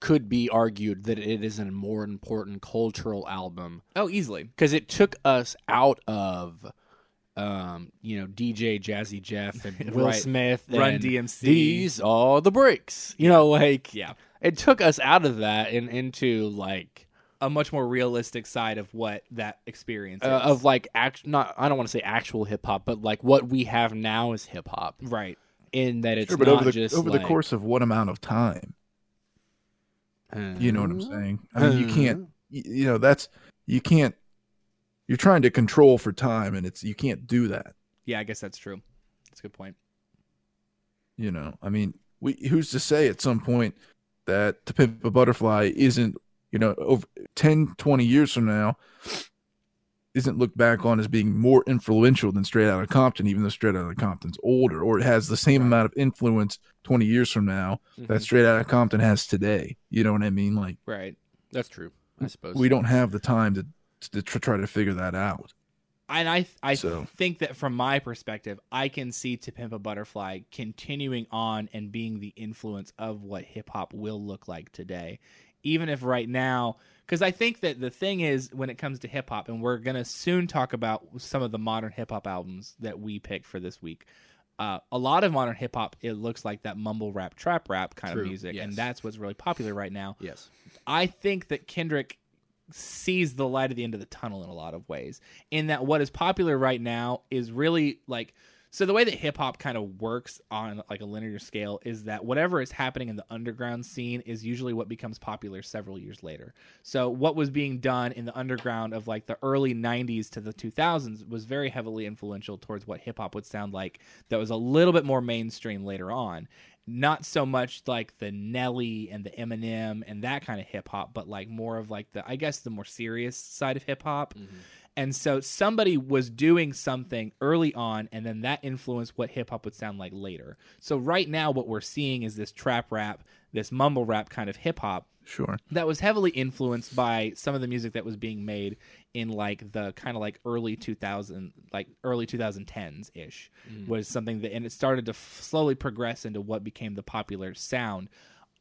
could be argued that it is a more important cultural album Oh, easily. because it took us out of, um, you know, DJ Jazzy Jeff and Will Right. Smith, Run and DMC. These are the breaks. You know, like Yeah. it took us out of that and into like A much more realistic side of what that experience uh, is. of like act. Not I don't want to say actual hip hop, but like what we have now is hip hop. right. In that it's Sure, but not over the just over like, the course of what amount of time? You know what I'm saying? I mean, you can't. You know, that's you can't. You're trying to control for time, and it's you can't do that. Yeah, I guess that's true. That's a good point. You know, I mean, we who's to say at some point that to pimp a butterfly isn't, you know, over 10, 20 years from now, isn't looked back on as being more influential than Straight Outta Compton, even though Straight Outta Compton's older, or it has the same amount of influence twenty years from now Mhm. that Straight Outta Compton has today. You know what I mean? Like Right. That's true. I suppose we don't have the time to to tr- try to figure that out. And I I So- think that from my perspective, I can see To Pimp a Butterfly continuing on and being the influence of what hip hop will look like today. Even if right now, because I think that the thing is when it comes to hip hop, and we're gonna soon talk about some of the modern hip hop albums that we picked for this week. Uh, a lot of modern hip hop, it looks like that mumble rap, trap rap kind True, of music, and that's what's really popular right now. Yes. I think that Kendrick sees the light at the end of the tunnel in a lot of ways. In that what is popular right now is really like so the way that hip hop kind of works on like a linear scale is that whatever is happening in the underground scene is usually what becomes popular several years later. So what was being done in the underground of like the early 90s to the 2000s was very heavily influential towards what hip hop would sound like that was a little bit more mainstream later on not so much like the Nelly and the Eminem and that kind of hip hop, but like more of like the I guess the more serious side of hip hop. Mm-hmm. And so somebody was doing something early on, and then that influenced what hip hop would sound like later. So right now, what we're seeing is this trap rap, this mumble rap kind of hip hop Sure. that was heavily influenced by some of the music that was being made in like the kind of like early 2000 like early 2010s ish mm. was something that and it started to f- slowly progress into what became the popular sound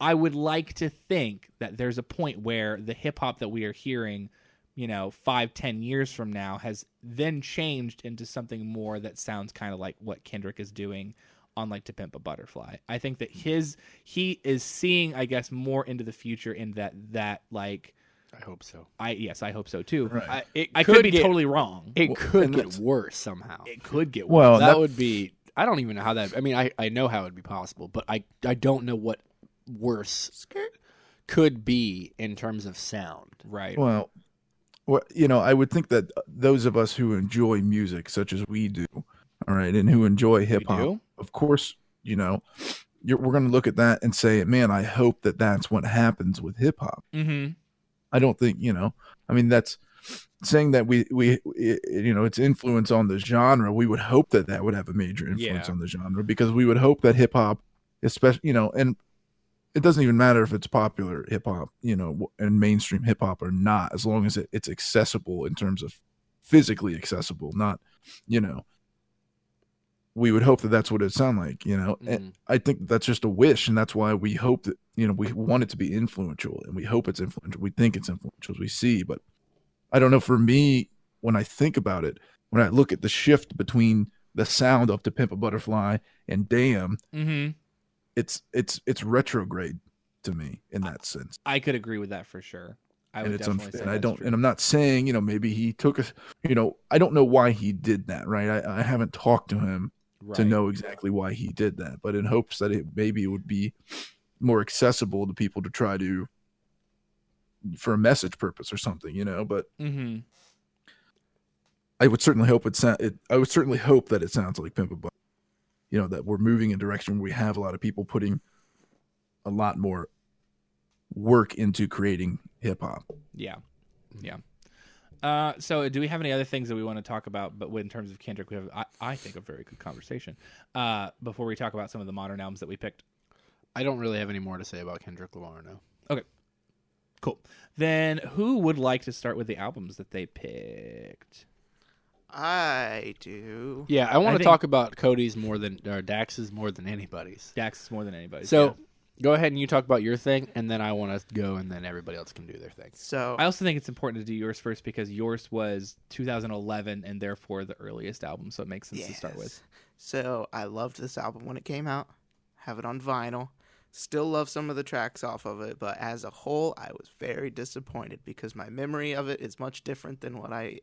i would like to think that there's a point where the hip hop that we are hearing you know five ten years from now has then changed into something more that sounds kind of like what kendrick is doing on like to pimp a butterfly i think that mm-hmm. his he is seeing i guess more into the future in that that like I hope so. i yes i hope so too Right. I, it i could, be get, totally wrong It could and get worse somehow. it could get worse. Well, that, that, would be. I don't even know how that. I mean, I, I know how it would be possible, but I I don't know what worse could be in terms of sound. right well, well, you know, I would think that those of us who enjoy music, such as we do, all right, and who enjoy hip hop, of course, you know, you're, we're going to look at that and say, man, I hope that that's what happens with hip hop. mm-hmm I don't think you know. I mean, that's saying that we we it, you know its influence on the genre. We would hope that that would have a major influence Yeah. on the genre because we would hope that hip hop, especially you know, and it doesn't even matter if it's popular hip hop, you know, and mainstream hip hop or not, as long as it, it's accessible in terms of physically accessible, not you know. We would hope that that's what it sound like, you know. And Mhm. I think that's just a wish, and that's why we hope that you know we want it to be influential, and we hope it's influential. We think it's influential as we see, but I don't know. For me, when I think about it, when I look at the shift between the sound of "To Pimp a Butterfly" and "Damn," mm-hmm it's it's it's retrograde to me in that sense. i could agree with that for sure i and would it's definitely unf- say and I don't, true. and I'm not saying you know maybe he took us, you know, I don't know why he did that, right? I, I haven't talked to him to know exactly why he did that, but in hopes that it maybe it would be more accessible to people to try to for a message purpose or something, you know. But mm-hmm I would certainly hope it, sa- it I would certainly hope that it sounds like Pimp a. You know that we're moving in a direction where we have a lot of people putting a lot more work into creating hip hop. Yeah, yeah. Uh, so, do we have any other things that we want to talk about? But in terms of Kendrick, we have, I, I think, a very good conversation. Uh, before we talk about some of the modern albums that we picked. I don't really have any more to say about Kendrick Lamar now. Cool. Then, who would like to start with the albums that they picked? I do. Yeah, I want to think- talk about Cody's more than or Dax's more than anybody's. Dax is more than anybody. So go ahead and you talk about your thing, and then I want to go, and then everybody else can do their thing. So I also think it's important to do yours first because yours was 2011 and therefore the earliest album, so it makes sense to start with. So I loved this album when it came out. Have it on vinyl. Still love some of the tracks off of it, but as a whole, I was very disappointed because my memory of it is much different than what I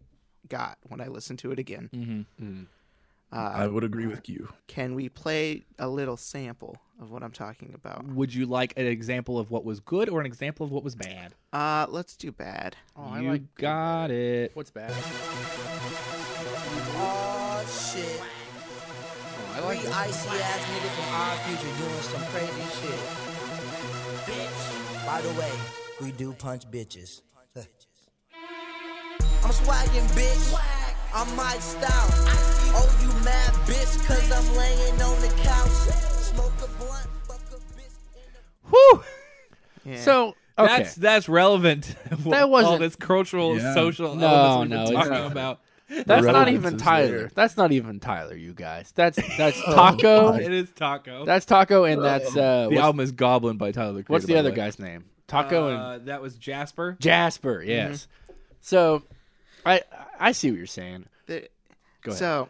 got when I listened to it again. Mm-hmm. I Uh, would agree with you. can we play a little sample of what I'm talking about? Would you like an example of what was good or an example of what was bad? Uh, let's do bad. Oh, you got it. What's bad? Oh shit. I like Three icy ass niggas from our future doing some crazy shit. Bitch. By the way, we do punch bitches. I'm swagging, bitch. I'm Mike Style. Oh, you mad, bitch, cause I'm laying on the couch. Smoke a blunt, fuck a bitch. Whew! Yeah. So okay. That's that's relevant. That wasn't- this cultural, Yeah. social No, elements no, we've it's been talking not. about. That's not even Tyler. there. That's not even Tyler, you guys. That's that's Taco. my. It is Taco. that's Taco, and that's uh, the album is Goblin by Tyler. the what's the other way. guy's name? Taco and Uh, that was Jasper. Jasper. Yes. So, I I see what you're saying. The- Go ahead. So,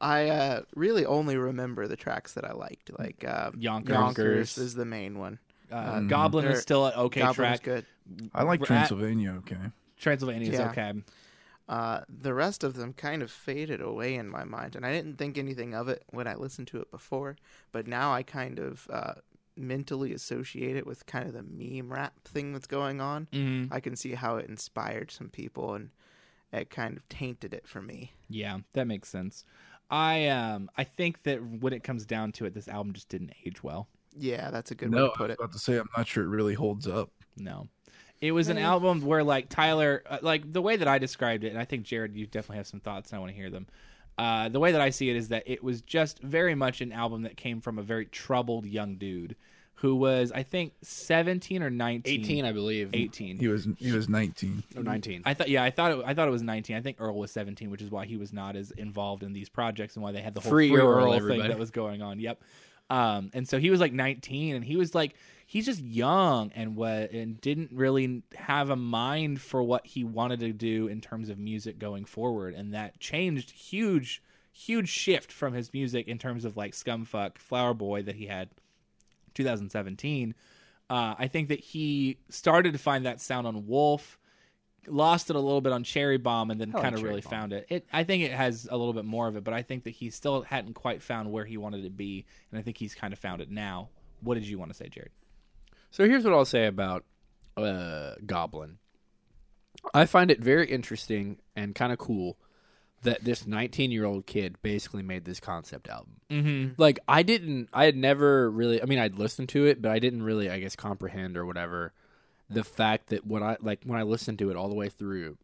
I uh, really only remember the tracks that I liked. Like uh, Yonkers. Yonkers is the main one. Uh, Goblin is still an okay Goblin track. good. I like Rat- Transylvania. Okay. Transylvania is Yeah. okay. Uh, the rest of them kind of faded away in my mind, and I didn't think anything of it when I listened to it before. But now I kind of uh, mentally associate it with kind of the meme rap thing that's going on. Mm-hmm. I can see how it inspired some people, and it kind of tainted it for me. Yeah, that makes sense. I um I think that when it comes down to it, this album just didn't age well. Yeah, that's a good way No, to I put was it. about to say I'm not sure it really holds up. No. It was an album where like Tyler, uh, like the way that I described it, and I think Jared, you definitely have some thoughts, and I want to hear them. Uh, the way that I see it is that it was just very much an album that came from a very troubled young dude who was, I think, seventeen or nineteen. 18, I believe. Eighteen. He was he was 19. No, 19. I thought, yeah, I thought it, I thought it was 19. I think Earl was 17, which is why he was not as involved in these projects and why they had the whole Free free, Earl, Earl, thing everybody. that was going on. Yep. Um, and so he was like 19, and he was like, he's just young and what, and didn't really have a mind for what he wanted to do in terms of music going forward, and that changed huge, huge shift from his music in terms of like Scumfuck, Flower Boy that he had 2017. Uh, I think that he started to find that sound on Wolf, lost it a little bit on Cherry Bomb, and then kind of really Bomb. found it. It I think it has a little bit more of it, but I think that he still hadn't quite found where he wanted to be, and I think he's kind of found it now. What did you want to say, Jared? So here's what I'll say about uh, Goblin. I find it very interesting and kind of cool that this 19 year old kid basically made this concept album. Mm-hmm. Like I didn't, I had never really. I mean, I'd listened to it, but I didn't really, I guess, comprehend or whatever the fact that when I like when I listened to it all the way through,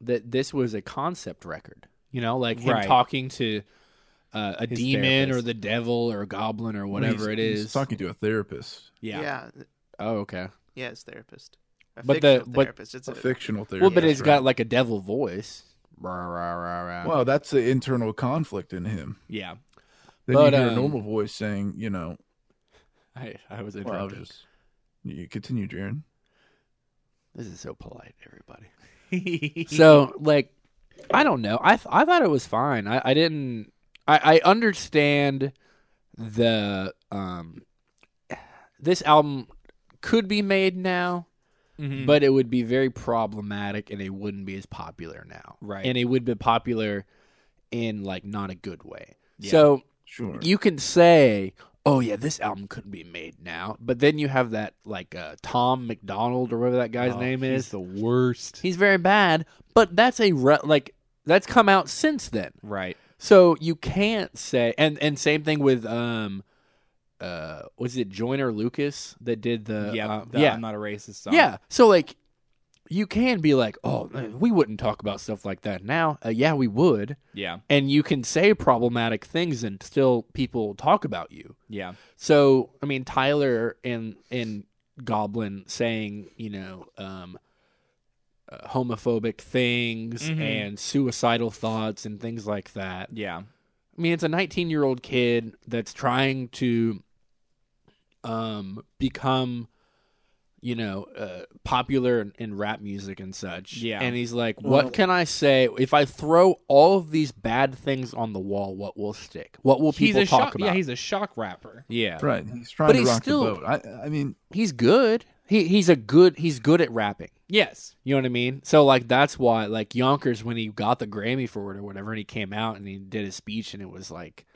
that this was a concept record. You know, like him Right. talking to. Uh, a His demon or the devil or a goblin or whatever He's- it he's talking to a therapist, Yeah. yeah, oh, okay. yeah, it's therapist. A But the- but- therapist. It's a a, fictional therapist. Well, but it's right? got like a devil voice. Rah, rah, rah, rah. Well, that's the internal conflict in him. Yeah. Then But, you hear um, a normal voice saying, you know, I, I was well, I was interrupted. just you continue, Jared. This is so polite, everybody. so So, like, I don't know. I th- I thought it was fine. I, I didn't. I, I understand the um. This album could be made now, Mm-hmm. but it would be very problematic, and it wouldn't be as popular now. Right. and it would be popular in like not a good way. Yeah. So Sure. you can say, "Oh yeah, this album couldn't be made now," but then you have that like uh, Tom MacDonald or whatever that guy's name is. the worst. He's very bad, but that's a re- like that's come out since then. Right. So you can't say and and same thing with um uh was it Joyner Lucas that did the yeah. uh, the yeah I'm not a racist song. yeah so like you can be like oh we wouldn't talk about stuff like that now uh, yeah we would Yeah. and you can say problematic things and still people talk about you Yeah. so I mean, Tyler and and Goblin saying you know um, uh, homophobic things Mhm. and suicidal thoughts and things like that. Yeah. I mean, it's a 19 year old kid that's trying to um, become, you know, uh, popular in, in rap music and such. Yeah. And he's like, Well- what can I say? If I throw all of these bad things on the wall, what will stick? What will He's people a talk shock. about? Yeah, he's a shock rapper. yeah. Right. He's trying But to he's rock still- the boat. I I mean, He's good. He he's a good he's good at rapping. Yes. You know what I mean? So like that's why like Yonkers when he got the Grammy for it or whatever and he came out and he did his speech and it was like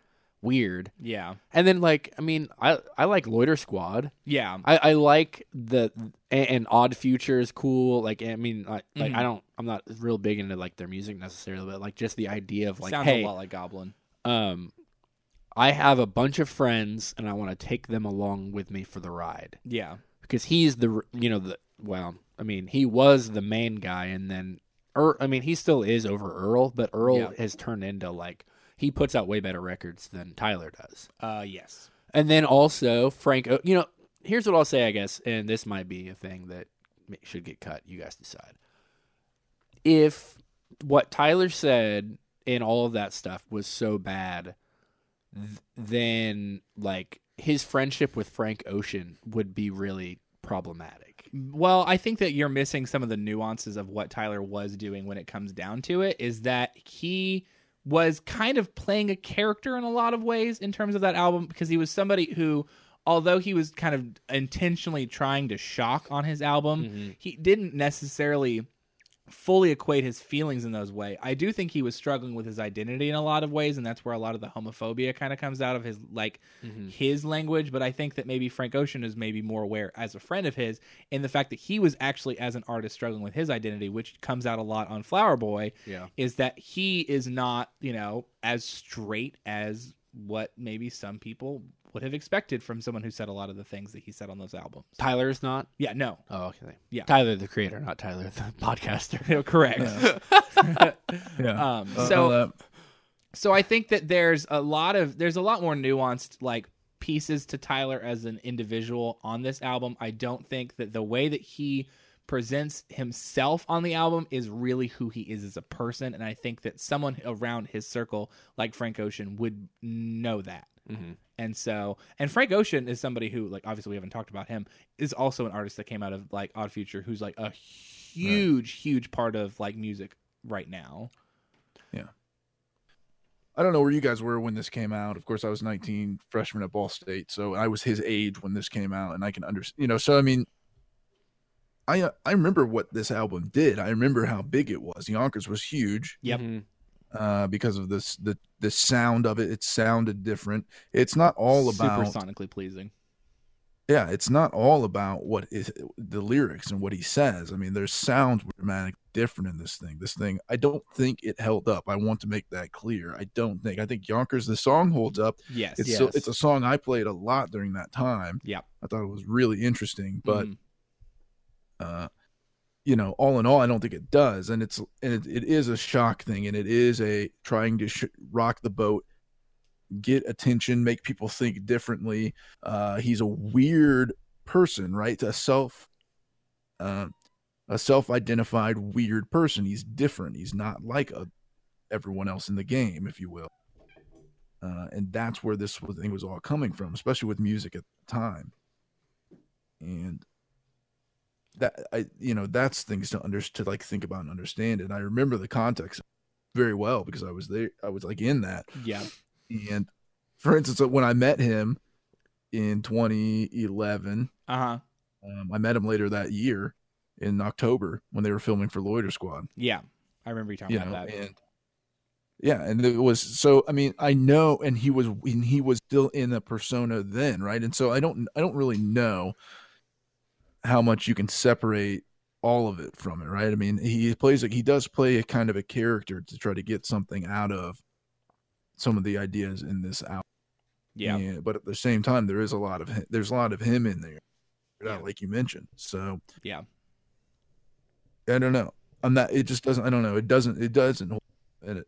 weird. Yeah. And then like I mean I I like Loiter Squad. Yeah. I, I like the and, and Odd Future is cool. Like I mean I, like Mhm. I don't I'm not real big into like their music necessarily, but like just the idea of like Sounds hey a lot like Goblin. um I have a bunch of friends and I want to take them along with me for the ride Yeah. because he's the you know the well I mean he was the main guy and then Earl, I mean he still is over Earl but Earl Yeah. has turned into like he puts out way better records than Tyler does Uh. Yes. and then also Frank O- you know here's what I'll say I guess and this might be a thing that should get cut you guys decide if what Tyler said and all of that stuff was so bad th- then like his friendship with Frank Ocean would be really problematic. Well, I think that you're missing some of the nuances of what Tyler was doing when it comes down to it. Is that he was kind of playing a character in a lot of ways in terms of that album because he was somebody who, although he was kind of intentionally trying to shock on his album, mm-hmm. he didn't necessarily fully equate his feelings in those way. I do think he was struggling with his identity in a lot of ways, and that's where a lot of the homophobia kind of comes out of his like mm-hmm. his language. But I think that maybe Frank Ocean is maybe more aware as a friend of his in the fact that he was actually as an artist struggling with his identity, which comes out a lot on Flower Boy. Yeah. is that he is not you know as straight as what maybe some people would have expected from someone who said a lot of the things that he said on those albums. Tyler is not. Yeah, no, Oh, okay. Yeah. Tyler the creator, not Tyler the podcaster. correct. Yeah. Um, Uh, so uh, so I think that there's a lot of there's a lot more nuanced like pieces to Tyler as an individual on this album. I don't think that the way that he presents himself on the album is really who he is as a person and I think that someone around his circle like Frank Ocean would know that. mm-hmm. And so, and Frank Ocean is somebody who, like, obviously we haven't talked about him, is also an artist that came out of like Odd Future, who's like a huge, huge part of like music right now. Yeah. I don't know where you guys were when this came out. Of course, I was 19, freshman at Ball State, so I was his age when this came out, and I can understand. You know, so I mean, I uh, I remember what this album did. I remember how big it was. Yonkers was huge Yep. Uh, because of this the the sound of it. It sounded different. It's not all about sonically pleasing. yeah, it's not all about what is the lyrics and what he says. I mean, there's sounds dramatically different in this thing. This thing, I don't think it held up. I want to make that clear. I don't think. I think Yonkers, the song holds up. Yes, It's yes. so, it's a song I played a lot during that time. Yep. I thought it was really interesting, but Mhm. uh, you know, all in all, I don't think it does. And it's and it, it is a shock thing, and it is a trying to sh- rock the boat, get attention, make people think differently. Uh, he's a weird person, right? A self, uh, a self-identified weird person. He's different. He's not like a, everyone else in the game, if you will. Uh, and that's where this was- thing was all coming from, especially with music at the time. And that I, you know, that's things to under to like think about and understand. And I remember the context very well because I was there. I was like in that. yeah, And for instance, when I met him in 2011, uh huh, um, I met him later that year in October when they were filming for Loiter Squad. yeah. I remember you talking You about know, that. and yeah, and it was so. I mean, I know, and he was, and he was still in the persona then, right? And so I don't, I don't really know how much you can separate all of it from it, right? I mean, he plays like he does play a kind of a character to try to get something out of some of the ideas in this album. yeah, And- but at the same time, there is a lot of hi- there's a lot of him in there, Yeah. like you mentioned. So yeah. I don't know. I'm not. It just doesn't. I don't know. It doesn't. It doesn't. in it.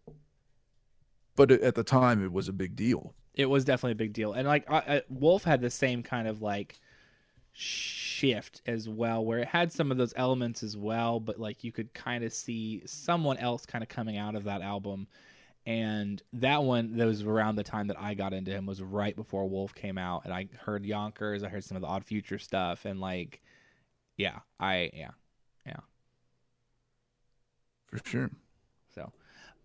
But at the time, it was a big deal. It was definitely a big deal, and like I, I, Wolf had the same kind of like shift as well, where it had some of those elements as well, but like you could kind of see someone else kind of coming out of that album. And that one that was around the time that I got into him was right before Wolf came out, and I heard Yonkers, I heard some of the Odd Future stuff, and like, yeah, I yeah, yeah For sure. So,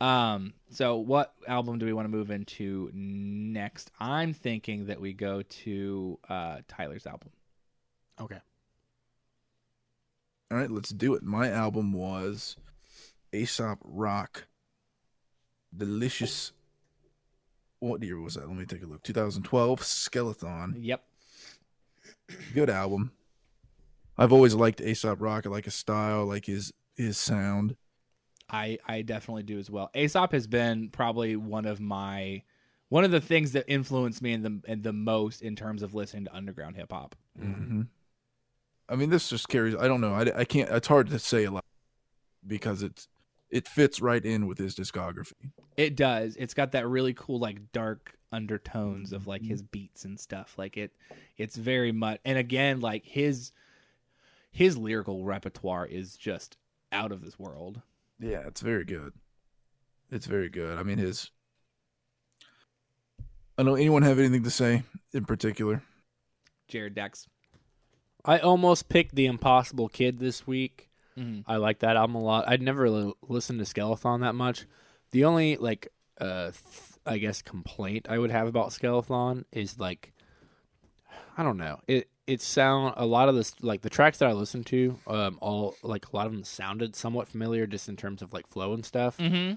um, so what album do we want to move into next? I'm thinking that we go to uh, Tyler's album. Okay. All right, let's do it. My album was Aesop Rock. Delicious. What year was that? Let me take a look. 2012. Skeleton. Yep. Good album. I've always liked Aesop Rock. I like his style, I like his his sound. I I definitely do as well. Aesop has been probably one of my one of the things that influenced me in the in the most in terms of listening to underground hip hop. Mm-hmm. I mean, this just carries. I don't know. I, I can't. It's hard to say a lot because it's it fits right in with his discography. It does. It's got that really cool like dark undertones of like his mm-hmm. beats and stuff. Like it it's very much and again like his his lyrical repertoire is just out of this world. Yeah, it's very good. It's very good. I mean, his. I don't. Anyone have anything to say in particular? Jared Dex. I almost picked The Impossible Kid this week. Mhm. I like that album a lot. I'd never li- listened to Skeleton that much. The only like uh th- I guess complaint I would have about Skeleton is like I don't know. It it sound a lot of this like the tracks that I listened to um all like a lot of them sounded somewhat familiar just in terms of like flow and stuff. Mm-hmm.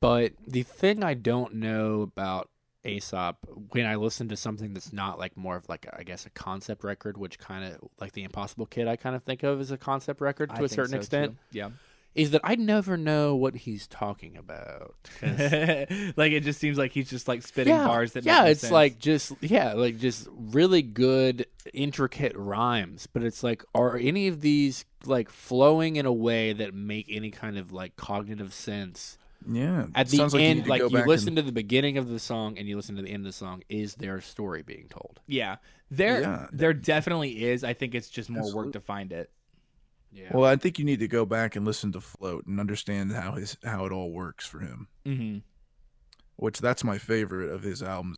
But the thing I don't know about Aesop when I listen to something that's not like more of like I guess a concept record, which kind of like the Impossible Kid I kind of think of as a concept record to a certain extent, Yeah. is that I never know what he's talking about. like it just seems like he's just like spitting bars that yeah, it's sense. like just yeah, like just really good intricate rhymes, but it's like are any of these like flowing in a way that make any kind of like cognitive sense? Yeah. At the sounds like you end, like you listen and- to the beginning of the song and you listen to the end of the song, is there a story being told? yeah, there Yeah. there definitely is. I think it's just more work to find it. Yeah. Well, I think you need to go back and listen to Float and understand how his how it all works for him. Mm-hmm. Which that's my favorite of his albums.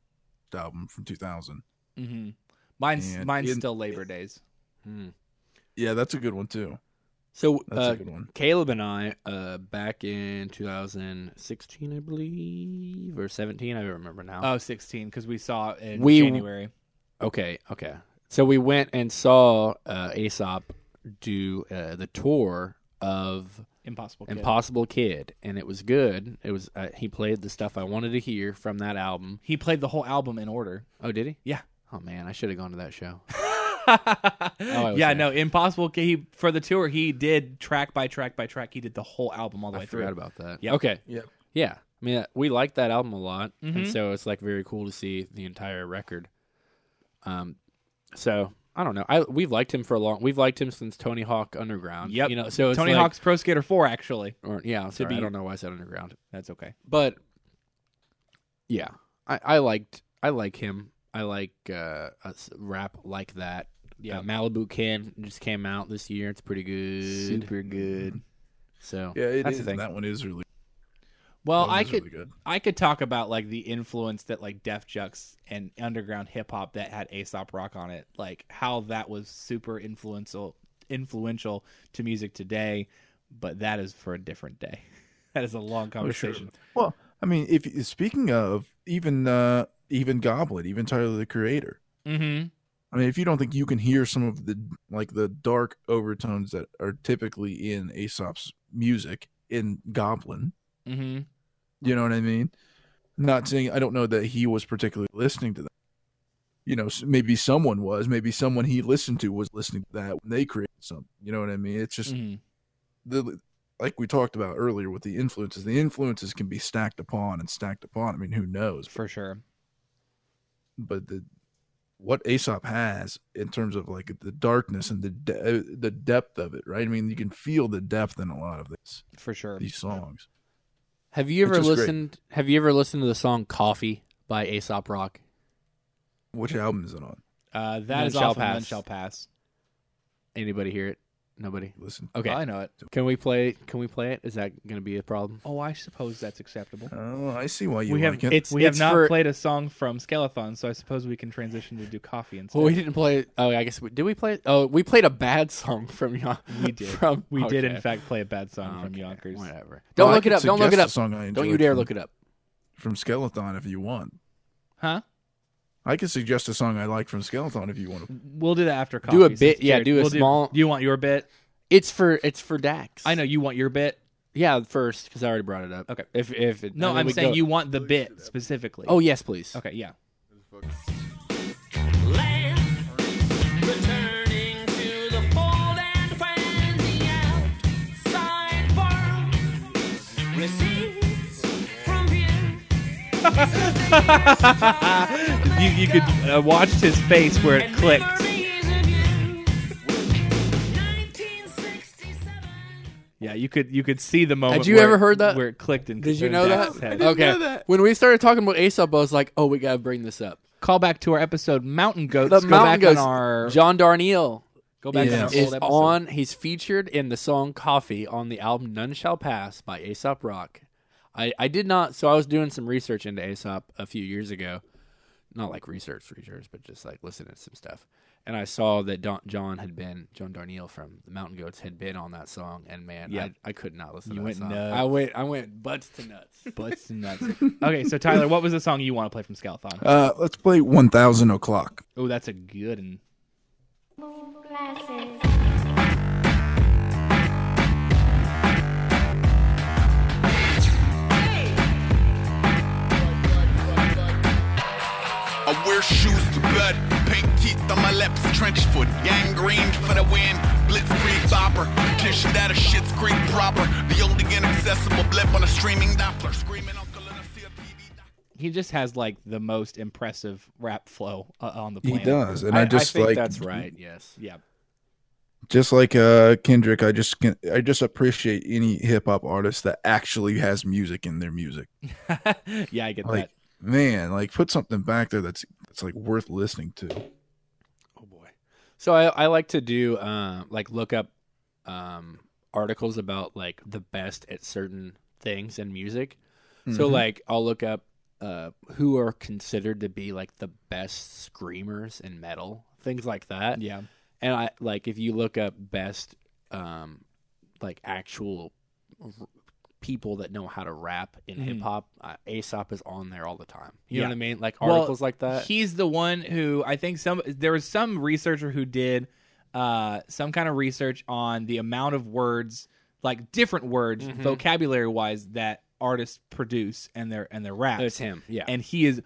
Album from 2000. Mm-hmm. Mine's And mine's in- still Labor Days. Hmm. Yeah, that's a good one too. So That's uh, a good one. Caleb and I, uh, back in 2016, I believe, or 17, I don't remember now. Oh, 16, because we saw it in We- January. Okay, okay. So we went and saw uh, Aesop do uh, the tour of Impossible. Kid. Impossible Kid, and it was good. It was uh, he played the stuff I wanted to hear from that album. He played the whole album in order. Oh, did he? Yeah. Oh man, I should have gone to that show. yeah, there. no, Impossible He for the tour he did track by track by track. He did the whole album all the I way through. forgot about that. Yeah. Okay. Yep. Yeah. I mean, we liked that album a lot, and Mhm. so it's like very cool to see the entire record. Um, so I don't know. I we've liked him for a long. We've liked him since Tony Hawk Underground. Yep. You know, so it's Tony like- Hawk's Pro Skater 4 actually. Or yeah, sorry, be- I don't know why I said Underground, That's okay. but yeah, I I liked I like him. I like uh, a s- rap like that. Yeah. Uh, Malibu Ken just came out this year. It's pretty good. Super good. So Yeah, it that's is. the thing. That one is really. Well, I could really good. I could talk about like the influence that like Def Jux and underground hip hop that had Aesop Rock on it, like how that was super influential influential to music today, but that is for a different day. That is a long Oh, sure. conversation. Well, I mean, if speaking of even uh even Goblin, even Tyler the Creator. Mm-hmm. I mean, if you don't think you can hear some of the like the dark overtones that are typically in Aesop's music in Goblin, Mm-hmm. you know what I mean? Not saying I don't know that he was particularly listening to that. You know, maybe someone was, maybe someone he listened to was listening to that when they created something. You know what I mean? It's just Mm-hmm. the like we talked about earlier with the influences. The influences can be stacked upon and stacked upon. I mean, who knows? For sure. but the what Aesop has in terms of like the darkness and the de- the depth of it, right? I mean, you can feel the depth in a lot of this For sure. these songs. Have you ever just great. listened? Have you ever listened to the song "Coffee" by Aesop Rock? Which album is it on? Uh, that None is shall off of None pass. Shall Pass. Anybody hear it? Nobody. Listen. Okay. I know it. Can we play? Can we play it? Is that going to be a problem? Oh, I suppose that's acceptable. Oh, I see why you we have it. It's we have not for- played a song from Skeleton, so I suppose we can transition to do coffee instead. Well, we didn't play. Oh, I guess we did. We play. Oh, we played a bad song from Yon. We did. From we did in fact play a bad song oh, from Okay, Yonkers. Whatever. Don't Well, look it up. Don't look it up. song I Don't you dare from- look it up. from Skeleton if you want. Huh? I could suggest a song I like from Skeleton if you want to. We'll do that after coffee. Do a bit- yeah, do a we'll small- Do, you want your bit? It's for it's for Dax. I know you want your bit. Yeah, first because I already brought it up. Okay. If if it, No, I'm saying go- you want the bit specifically. Oh yes, please. okay, yeah. Land returning to the fold and when the outside world recedes from view. You you could uh, watch his face where it clicked. memories of you. 1967. Yeah, you could you could see the moment. Had you where ever it- heard that? Where it clicked and Did you know that? Head. Okay. When we started talking about Aesop, I was like, "Oh, we gotta bring this up." Call back to our episode Mountain Goats. The go Mountain back Goats. on our John Darnielle go back Yeah. on our is old episode. on. He's featured in the song "Coffee" on the album "None Shall Pass" by Aesop Rock. I I did not. So I was doing some research into Aesop a few years ago. Not like research research, but just like listening to some stuff. And I saw that Don, John had been John Darnielle from the Mountain Goats had been on that song, and man, Yeah. I, I could not listen You to that went song. nuts. I went I went butts to nuts. Butts and nuts. Okay, so Tyler, what was the song you want to play from Skeleton? Uh, let's play 1000 O'Clock. Oh, that's a good one. I wear shoes to bed. Pink teeth on my lips, trench foot, gangrene for the win. Blitzkrieg bopper, petition that a shit's creek proper. The only inaccessible blip on a streaming Doppler. Screaming uncle in a CRTV. He just has like the most impressive rap flow uh, on the planet. He does, and I, just think like that's right. Yes. Yeah. just like uh Kendrick, I just can I just appreciate any hip hop artist that actually has music in their music. yeah, I get Like that. Man, like put something back there that's that's like worth listening to. Oh boy. So I, I like to do uh, like look up um, articles about like the best at certain things in music. So Mhm. like I'll look up uh, who are considered to be like the best screamers in metal, things like that. Yeah. And I like if you look up best um, like actual r- people that know how to rap in Mhm. hip hop, uh, Aesop is on there all the time. You Yeah. know what I mean? Like Well, articles like that. He's the one who I think some there was some researcher who did uh, some kind of research on the amount of words, like different words, Mhm. vocabulary wise, that artists produce and their and their raps. It's him. Yeah. and he is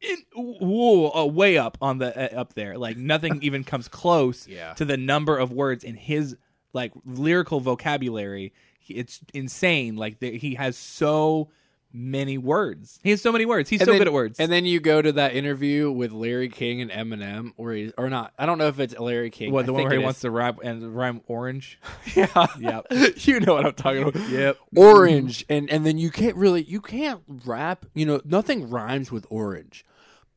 in, whoa, uh, way up on the uh, up there. Like nothing even comes close Yeah. to the number of words in his like lyrical vocabulary. It's insane. Like the, he has so many words. He has so many words. He's And so then- good at words. And then you go to that interview with Larry King and Eminem, or he, or not. I don't know if it's Larry King. what I the one think where he it wants is. to rap and rhyme orange? Yeah, Yep. you know what I'm talking about. Yep. Orange, and and then you can't really you can't rap. You know, nothing rhymes with orange,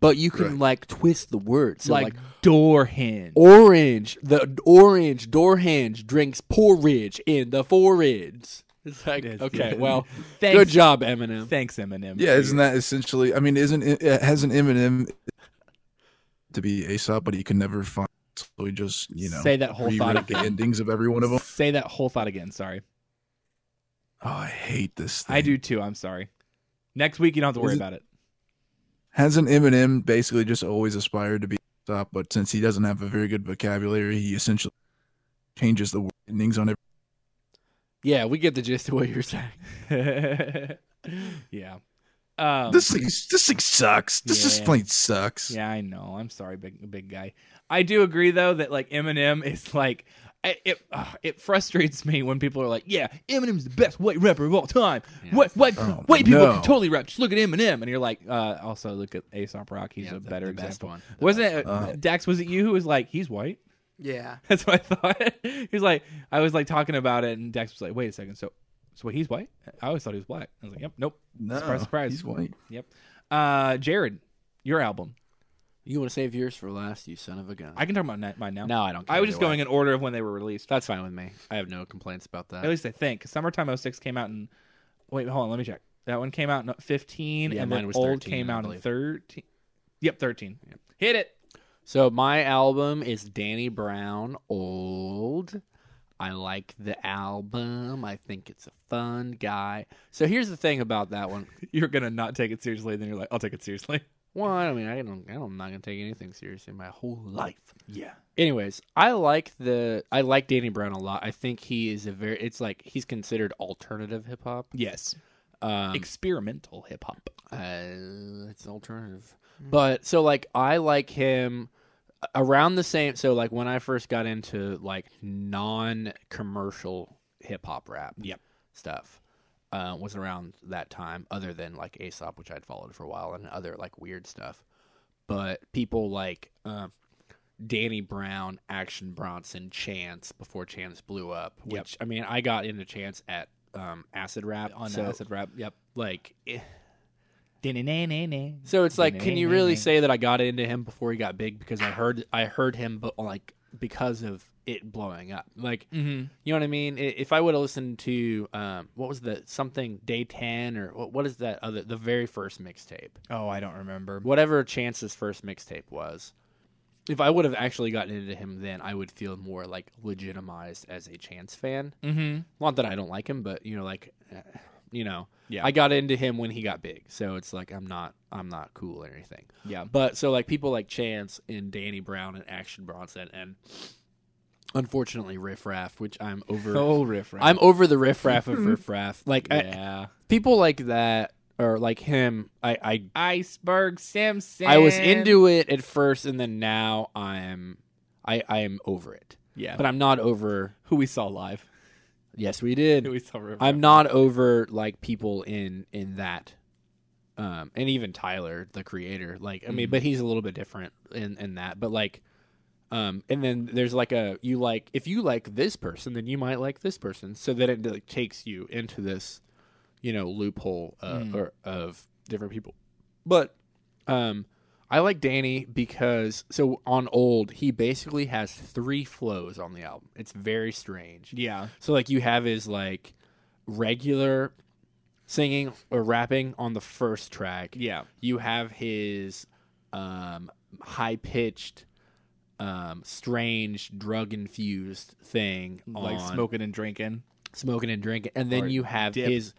but you can Right. like twist the words. So like, like, door hinge. orange, the orange door hinge drinks porridge in the forage. It's like Yes, okay, yeah. well, Thanks. good job, Eminem. Thanks, Eminem. Yeah, isn't that essentially? I mean, isn't it it has an Eminem to be Aesop, but he can never find. So he just you know Say that whole thought rewrite the again. endings of every one of them. Say that whole thought again. Sorry. Oh, I hate this. Thing. I do too. I'm sorry. Next week you don't have to worry Is it- about it. Hasn't Eminem basically just always aspired to be Aesop, but since he doesn't have a very good vocabulary, he essentially changes the endings on every. Yeah, we get the gist of what you're saying. yeah. Um, This thing, this thing sucks. This just plain sucks. Yeah, I know. I'm sorry, big big guy. I do agree though that like Eminem is like I- it. Uh, it frustrates me when people are like, "Yeah, Eminem's the best white rapper of all time. White white Oh, white people no. can totally rap. Just look at Eminem." And you're like, uh, "Also look at Aesop Rock. He's Yeah, a the- better the example." one. The Wasn't it uh, Dax? Was it you who was like, "He's white"? Yeah. That's what I thought. He's like, I was like talking about it, and Dax was like, "Wait a second, so, so wait, he's white? I always thought he was black." I was like, "Yep, nope." No, surprise, surprise. He's white. Yep. Uh, Jared, your album. You want to save yours for last, you son of a gun. I can talk about mine now. no, I don't. Care I was just either way. going in order of when they were released. That's fine with me. I have no complaints about that. At least I think. Summertime 06 came out in. Wait, hold on. Let me check. That one came out in 15, Yeah, and mine then was Old 13, came I out in believe. 13. Yep, 13. Hit it. So my album is Danny Brown Old. I like the album. I think it's a fun guy. So here's the thing about that one. You're going to not take it seriously, then you're like, I'll take it seriously. Well, I mean, I don't, I don't, I'm not gonna take anything seriously my whole life. Yeah. Anyways, I like the, I like Danny Brown a lot. I think he is a very, it's like he's considered alternative hip hop. Yes. Um, Experimental hip hop. Uh, it's alternative. But so like I like him around the same so like when I first got into like non-commercial hip hop rap Yep. stuff uh, was around that time other than like Aesop which I'd followed for a while and other like weird stuff. But people like uh, Danny Brown, Action Bronson, Chance before Chance blew up, Yep. which I mean I got into Chance at um, acid rap On so, acid rap. Yep. like eh, So so it's like, can you really say that I got into him before he got big because I heard I heard him, but like because of it blowing up, like Mm-hmm. you know what I mean? If I would have listened to um, what was the something day ten or what, what is that other the very first mixtape, Oh, I don't remember. whatever Chance's first mixtape was. If I would have actually gotten into him then, I would feel more like legitimized as a Chance fan. Mm-hmm. Not that I don't like him, but you know, like, eh, you know, Yeah. I got into him when he got big, so it's like I'm not, I'm not cool or anything. Yeah. But so like people like Chance and Danny Brown and Action Bronson and unfortunately riffraff, which I'm over. Oh, riff raff. I'm over the riffraff of Riff Raff. Like I- yeah. people like that or like him. I I Iceberg Simpson. I was into it at first, and then now I'm I I am over it. yeah, But I'm not over. who we saw live. Yes, we did. Who we saw. River. I'm not over like people in in that, um, and even Tyler, the creator. Like, I mean, Mm. but he's a little bit different in in that. But like, um, and then there's like a you like if you like this person, then you might like this person. So that it like, takes you into this, you know, loophole uh, Mm. or of different people. But, um. I like Danny because so on old he basically has three flows on the album. It's very strange. Yeah, So like you have his like regular singing or rapping on the first track. yeah, You have his um high pitched um strange drug infused thing like on smoking and drinking. smoking and drinking and then Or you have dip. his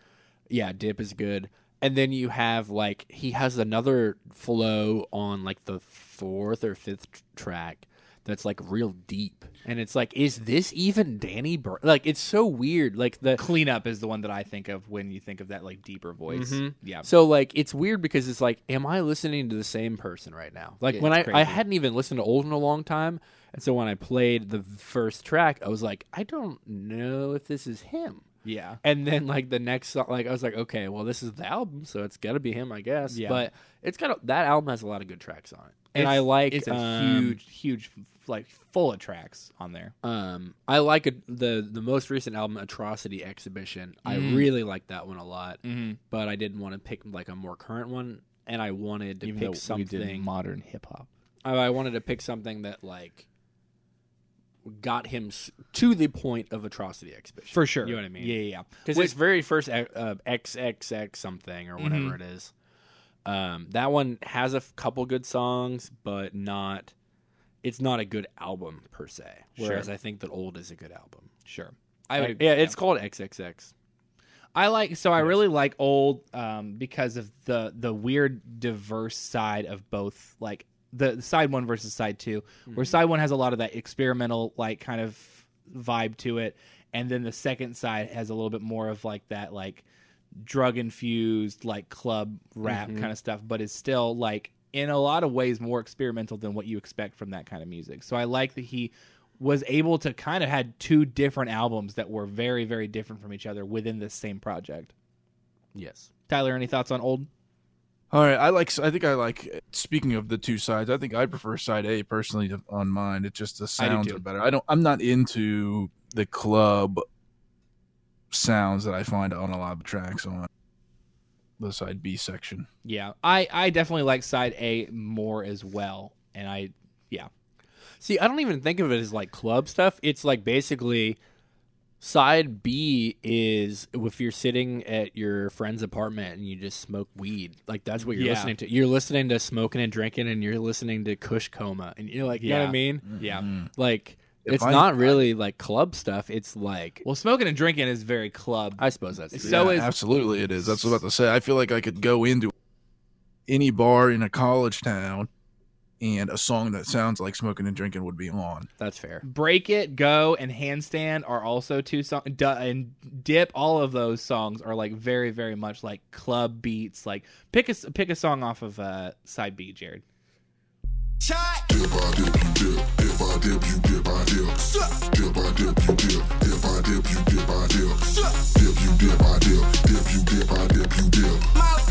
yeah dip is good and then you have like he has another flow on like the fourth or fifth tr- track that's like real deep and it's like is this even danny Bur-? like it's so weird like the Cleanup is the one that I think of when you think of that like deeper voice. Mhm. Yeah, so like it's weird because it's like am i listening to the same person right now like when i i hadn't even listened to old in a long time and so when i played the first track i was like i don't know if this is him yeah, And then like the next song, like I was like, okay, well this is the album, so it's got to be him, I guess. Yeah. But it's got a, that album has a lot of good tracks on it, and I like it's a um, huge, huge, like full of tracks on there. Um, I like a, the the most recent album, Atrocity Exhibition. I Mm. really like that one a lot, Mm-hmm. but I didn't want to pick like a more current one, and I wanted to Even pick though we did something. modern hip hop. I, I wanted to pick something that like got him s- to the point of Atrocity Exhibition For sure. You know what I mean? Yeah, yeah, because his very first uh, XXX something or whatever Mhm. it is. Um, that one has a f- couple good songs, but not. It's not a good album per se. Whereas. I think that Old is a good album. Sure. I Like, yeah, it's called XXX. I like so I really like old um, because of the the weird diverse side of both like the side one versus side 2 where side one has a lot of that experimental like kind of vibe to it and then the second side has a little bit more of like that like drug infused like club rap Mhm. kind of stuff but is still like in a lot of ways more experimental than what you expect from that kind of music so i like that he was able to kind of had two different albums that were very very different from each other within this same project Yes. tyler any thoughts on old All right, I like. I think I like. Speaking of the two sides, I think I prefer side A personally on mine. It's just the sounds are better. I don't. I'm not into the club sounds that I find on a lot of tracks on the side B section. yeah i i definitely like side a more as well and i yeah. See, I don't even think of it as like club stuff. It's like basically side B is if you're sitting at your friend's apartment and you just smoke weed. Like that's what you're Yeah. listening to. You're listening to smoking and drinking and you're listening to Kush Coma and you're like, you know what I mean? yeah Mm. Like If it's I- not really like club stuff. It's like well smoking and drinking is very club I suppose that's. So Yeah, is- absolutely it is. That's what I was about to say. I feel like I could go into any bar in a college town, and a song that sounds like smoking and drinking would be on. that's fair. break it go and handstand are also two songs and dip all of those songs are like very very much like club beats like pick a pick a song off of uh side b jared Shot. Dip, you dip, I dip. Dip, I dip, you dip. Dip, I dip, you dip, I dip. Dip, you dip, I dip. Dip, you dip, I dip, you dip.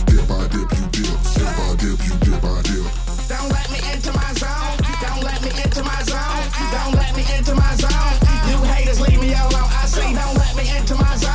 Dip, I dip, you dip. Dip, I dip, you dip, I dip. Don't let me into my zone. Don't let me into my zone. Don't let me into my zone. You haters leave me alone. I say don't let me into my zone.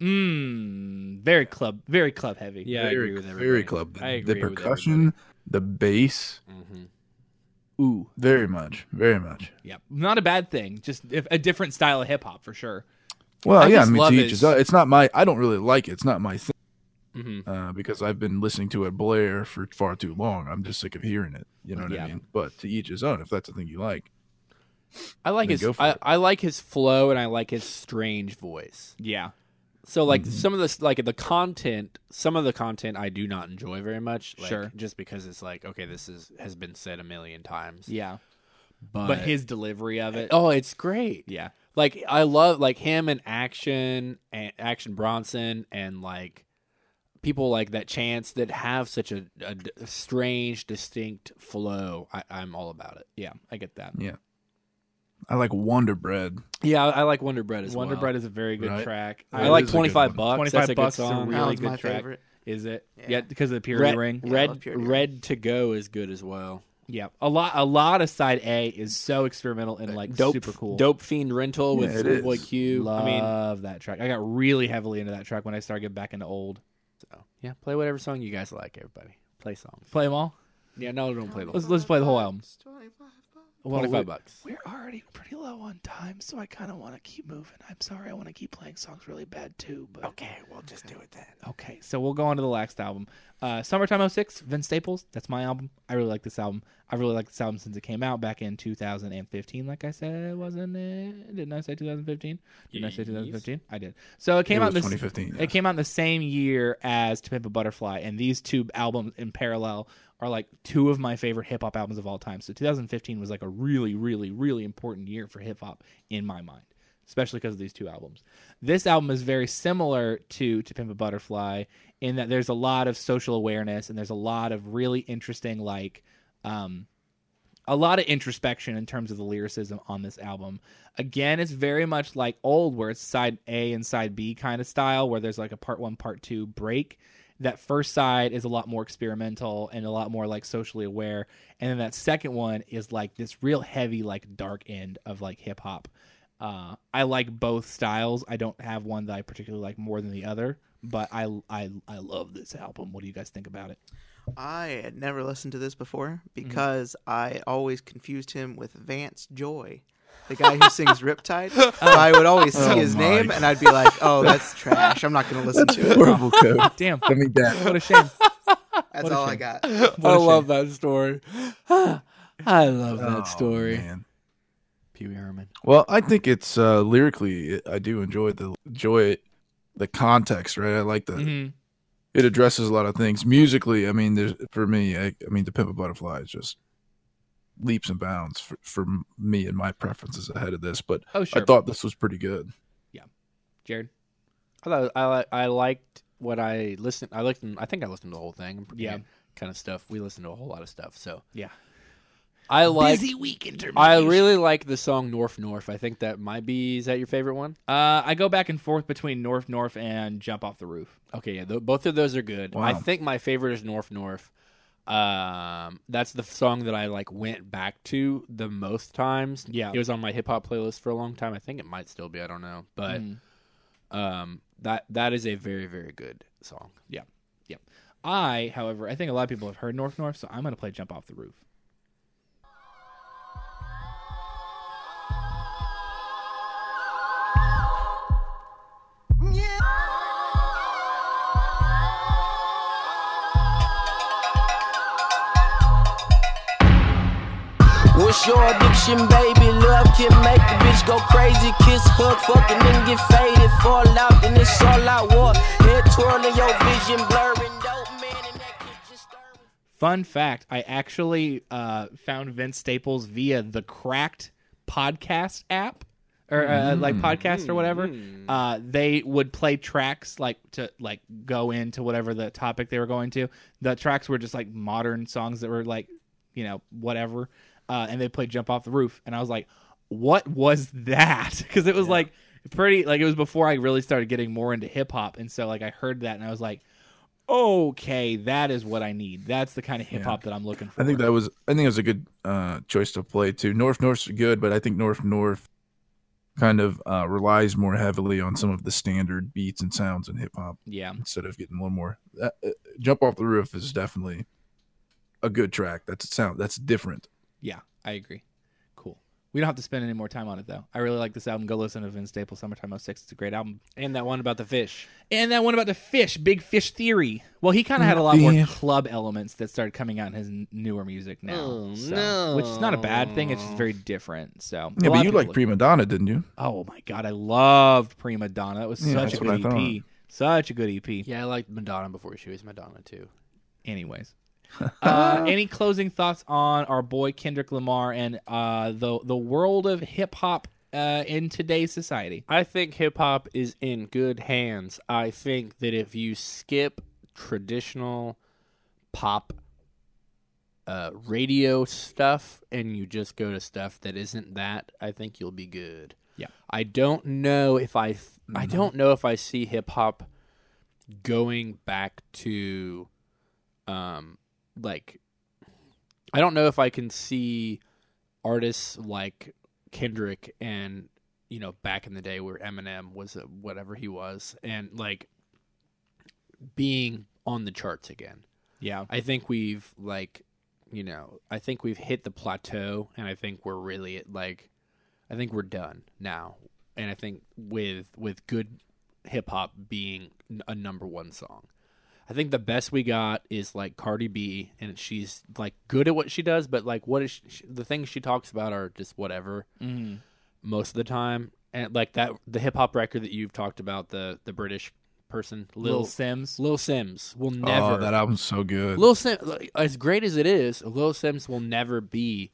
Mm, very club very club heavy Yeah, I very, agree with very everybody. club. I the agree with percussion, the bass, Mm-hmm. ooh very much, very much. yeah not a bad thing just if, a different style of hip-hop for sure Well, I yeah, I mean, to each his- his. It's not my. I don't really like it. It's not my thing Mhm. uh, because I've been listening to it Blair for far too long. I'm just sick of hearing it. You know what Yeah. I mean? But to each his own. If that's the thing you like. I like his I. I like his flow and I like his strange voice. yeah So like mm-hmm. some of this, like the content, some of the content I do not enjoy very much. Like, Sure. just because it's like, okay, this is has been said a million times. Yeah, but, but his delivery of it. oh, it's great. yeah, Like I love like him and Action and Action Bronson and like people like that Chance that have such a, a d- strange, distinct flow. I, I'm all about it. yeah, I get that. Yeah. I like Wonder Bread. Yeah, I, I like Wonder Bread as Wonder well. Bread is a very good Right. track. I like is a good twenty five one. bucks. 25 That's a bucks good is a song. really That one's good my track. favorite. Is it? Yeah. Yeah, because of the purity Red, ring. Yeah, I red, Purity Ring. red to go is good as well. Yeah, a lot. A lot of side A is so experimental and like dope, super cool. Dope Fiend Rental with Yeah, it Schoolboy is. Q. Love I mean, that track. I got really heavily into that track when I started getting back into old. so, yeah, play whatever song you guys like. Everybody, play songs. Play them all. Yeah, no, don't play the Let's let's play the whole album. Twenty we- bucks. We're already pretty low on time, so I kind of want to keep moving. I'm sorry, I want to keep playing songs really bad too, but Okay, we'll just do it then. Okay, so we'll go on to the last album. Uh, Summertime 06, Vince Staples. That's my album. I really like this album. I really like this album since it came out back in 2015, like I said, wasn't it? Didn't I say 2015? Didn't I say 2015? I did. So it came It out was this 2015, yeah. It came out in the same year as To Pimp a Butterfly, and these two albums in parallel are like two of my favorite hip hop albums of all time. So 2015 was like a really, really, really important year for hip hop in my mind especially because of these two albums. This album is very similar to To Pimp a Butterfly in that there's a lot of social awareness and there's a lot of really interesting like um a lot of introspection in terms of the lyricism on this album. Again, it's very much like old where it's side A and side B kind of style where there's like a part 1 part 2 break. That first side is a lot more experimental and a lot more like socially aware and then that second one is like this real heavy like dark end of like hip hop. Uh, I like both styles. I don't have one that I particularly like more than the other, but I I I love this album. What do you guys think about it? I had never listened to this before Mm-hmm. because I always confused him with Vance Joy, the guy who sings Riptide. So I would always see Oh his my name and I'd be like, "Oh, that's trash. I'm not going to listen to it." Horrible code. Damn, I mean that. what a shame. That's a all I shame. got. I love that story. I love that Oh, story. man. Pee Wee Herman. Well, I think it's uh lyrically I do enjoy the enjoy the context, right? I like the Mhm. it addresses a lot of things. Musically, I mean, there's for me, I, I mean, the Pimp a Butterfly is just leaps and bounds for, for me and my preferences ahead of this. But Oh sure, I thought this was pretty good. Yeah, Jared. I thought I I liked what I listened. I listened. I think I listened to the whole thing. Yeah. kind of stuff. We listened to a whole lot of stuff. So Yeah, I like. week intermission. I really like the song North North. I think that might be. Is that your favorite one? Uh, I go back and forth between North North and Jump Off the Roof. Okay, yeah, th- both of those are good. I think my favorite is North North. Um, that's the song that I like went back to the most times. Yeah. it was on my hip hop playlist for a long time. I think it might still be. I don't know, but Mm. um, that that is a very very good song. Yeah, yeah. I, however, I think a lot of people have heard North North, so I'm gonna play Jump Off the Roof. What's your addiction, baby? Love can make the bitch go crazy. Kiss, hug, fucking, then get faded. Fall out, then it's all out war. Head twirling, your vision blurring. Dope man in that kitchen stirring. Fun fact: I actually uh, found Vince Staples via the Cracked podcast app, or uh, like podcast or whatever. Uh, they would play tracks like to like go into whatever the topic they were going to. The tracks were just like modern songs that were like you know whatever, uh, and they played "Jump Off the Roof," and I was like, "What was that?" Because it was like pretty like it was before I really started getting more into hip hop, and so like I heard that and I was like okay, that is what I need. That's the kind of hip hop that I'm looking for. I think that was I think it was a good uh, choice to play too. North North's good, but I think North North kind of uh, relies more heavily on some of the standard beats and sounds in hip hop yeah, instead of getting a little more. Uh, uh, Jump off the roof is definitely a good track. That's a sound that's different. Yeah, I agree. Cool. We don't have to spend any more time on it though. I really like this album. Go listen to Vince Staples Summertime 06. It's a great album. And that one about the fish. And that one about the fish, Big Fish Theory. Well, he kind of had a lot more club elements that started coming out in his n- newer music now. Oh, so- Which is not a bad thing. It's just very different. So Yeah, a lot but of you people like Prima Donna, didn't you? Oh my god, I loved Prima Donna. That was Yeah, such that's a what I good EP. Such a good EP. Yeah, I liked Madonna before she was Madonna too. Anyways, uh, any closing thoughts on our boy Kendrick Lamar and uh, the the world of hip hop uh, in today's society? I think hip hop is in good hands. I think that if you skip traditional pop uh, radio stuff and you just go to stuff that isn't that, I think you'll be good. Yeah. I don't know if I I don't know if I see hip hop going back to um like I don't know if I can see artists like Kendrick and you know back in the day where Eminem was a, whatever he was and like being on the charts again. Yeah, I think we've like you know I think we've hit the plateau and I think we're really at, like I think we're done now and I think with with good hip hop being a number one song. I think the best we got is like Cardi B, and she's like good at what she does, but like what is she, the things she talks about are just whatever Mhm. most of the time. And like that, the hip hop record that you've talked about, the the British person, Lil Lil Simz. Lil Simz will never. Oh, that album's so good. Lil Simz, like, as great as it is, Lil Simz will never be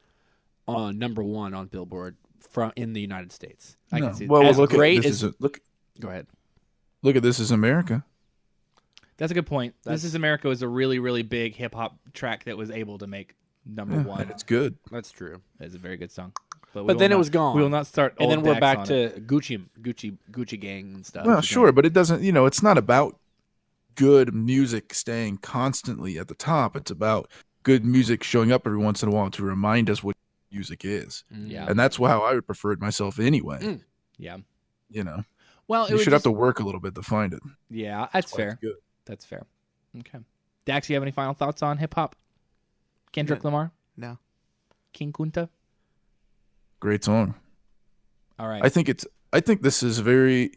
on number one on Billboard from in the United States. I No. can see. Well, as look great at this as is a, look go ahead. look at this is America. That's a good point. That's- this is America was a really really big hip hop track that was able to make number Yeah, one. It's good. That's true. It's a very good song. we But will then it not- was gone. We will not start. And old then we're Dax back on to it. Gucci, Gucci, Gucci gang and stuff. Well, sure, but it doesn't. You know, it's not about good music staying constantly at the top. It's about good music showing up every once in a while to remind us what music is, Mm. Yeah. and that's how I would prefer it myself anyway. Mm. Yeah. You know, Well, it you would should have just- to work a little bit to find it. Yeah, that's why fair. it's good. That's fair. Okay. Dax, you have any final thoughts on hip hop? Kendrick Lamar, No. King Kunta. Great song. All right. I think it's. I think this is very.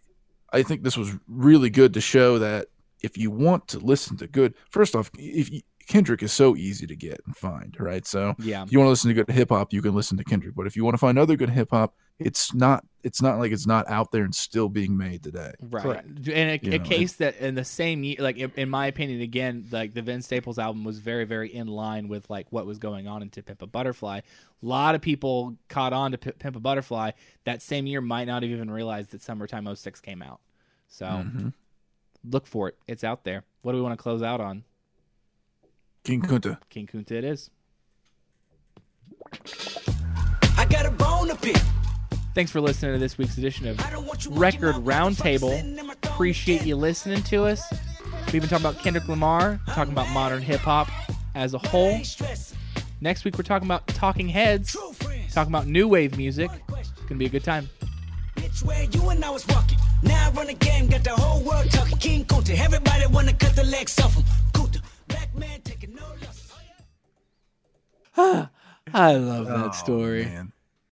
I think this was really good to show that if you want to listen to good, first off, if you, Kendrick is so easy to get and find, right? So yeah. if you want to listen to good hip hop, you can listen to Kendrick. But if you want to find other good hip hop, it's not. It's not like it's not out there and still being made today. Right. Correct. And a, a know, case that in the same year, like in, in my opinion, again, like the Vince Staples album was very, very in line with like what was going on into Pimp a Butterfly. A lot of people caught on to P- Pimp a Butterfly that same year, might not have even realized that Summertime 06 came out. So Mhm. look for it. It's out there. What do we want to close out on? King Kunta. King Kunta it is. I got a bone to pick. Thanks for listening to this week's edition of I don't want you Record walking around with the fuck Roundtable. sitting in my throne Appreciate you listening to us. We've been talking about Kendrick Lamar, talking about modern hip hop as a whole. Next week we're talking about Talking Heads, talking about new wave music. It's gonna be a good time. Bitch, where you and I was walking. Now I run the game, got the whole world talking. King Kunta, everybody wanna cut the legs off him. Kunta, black man taking no loss. I love that Oh, story. man.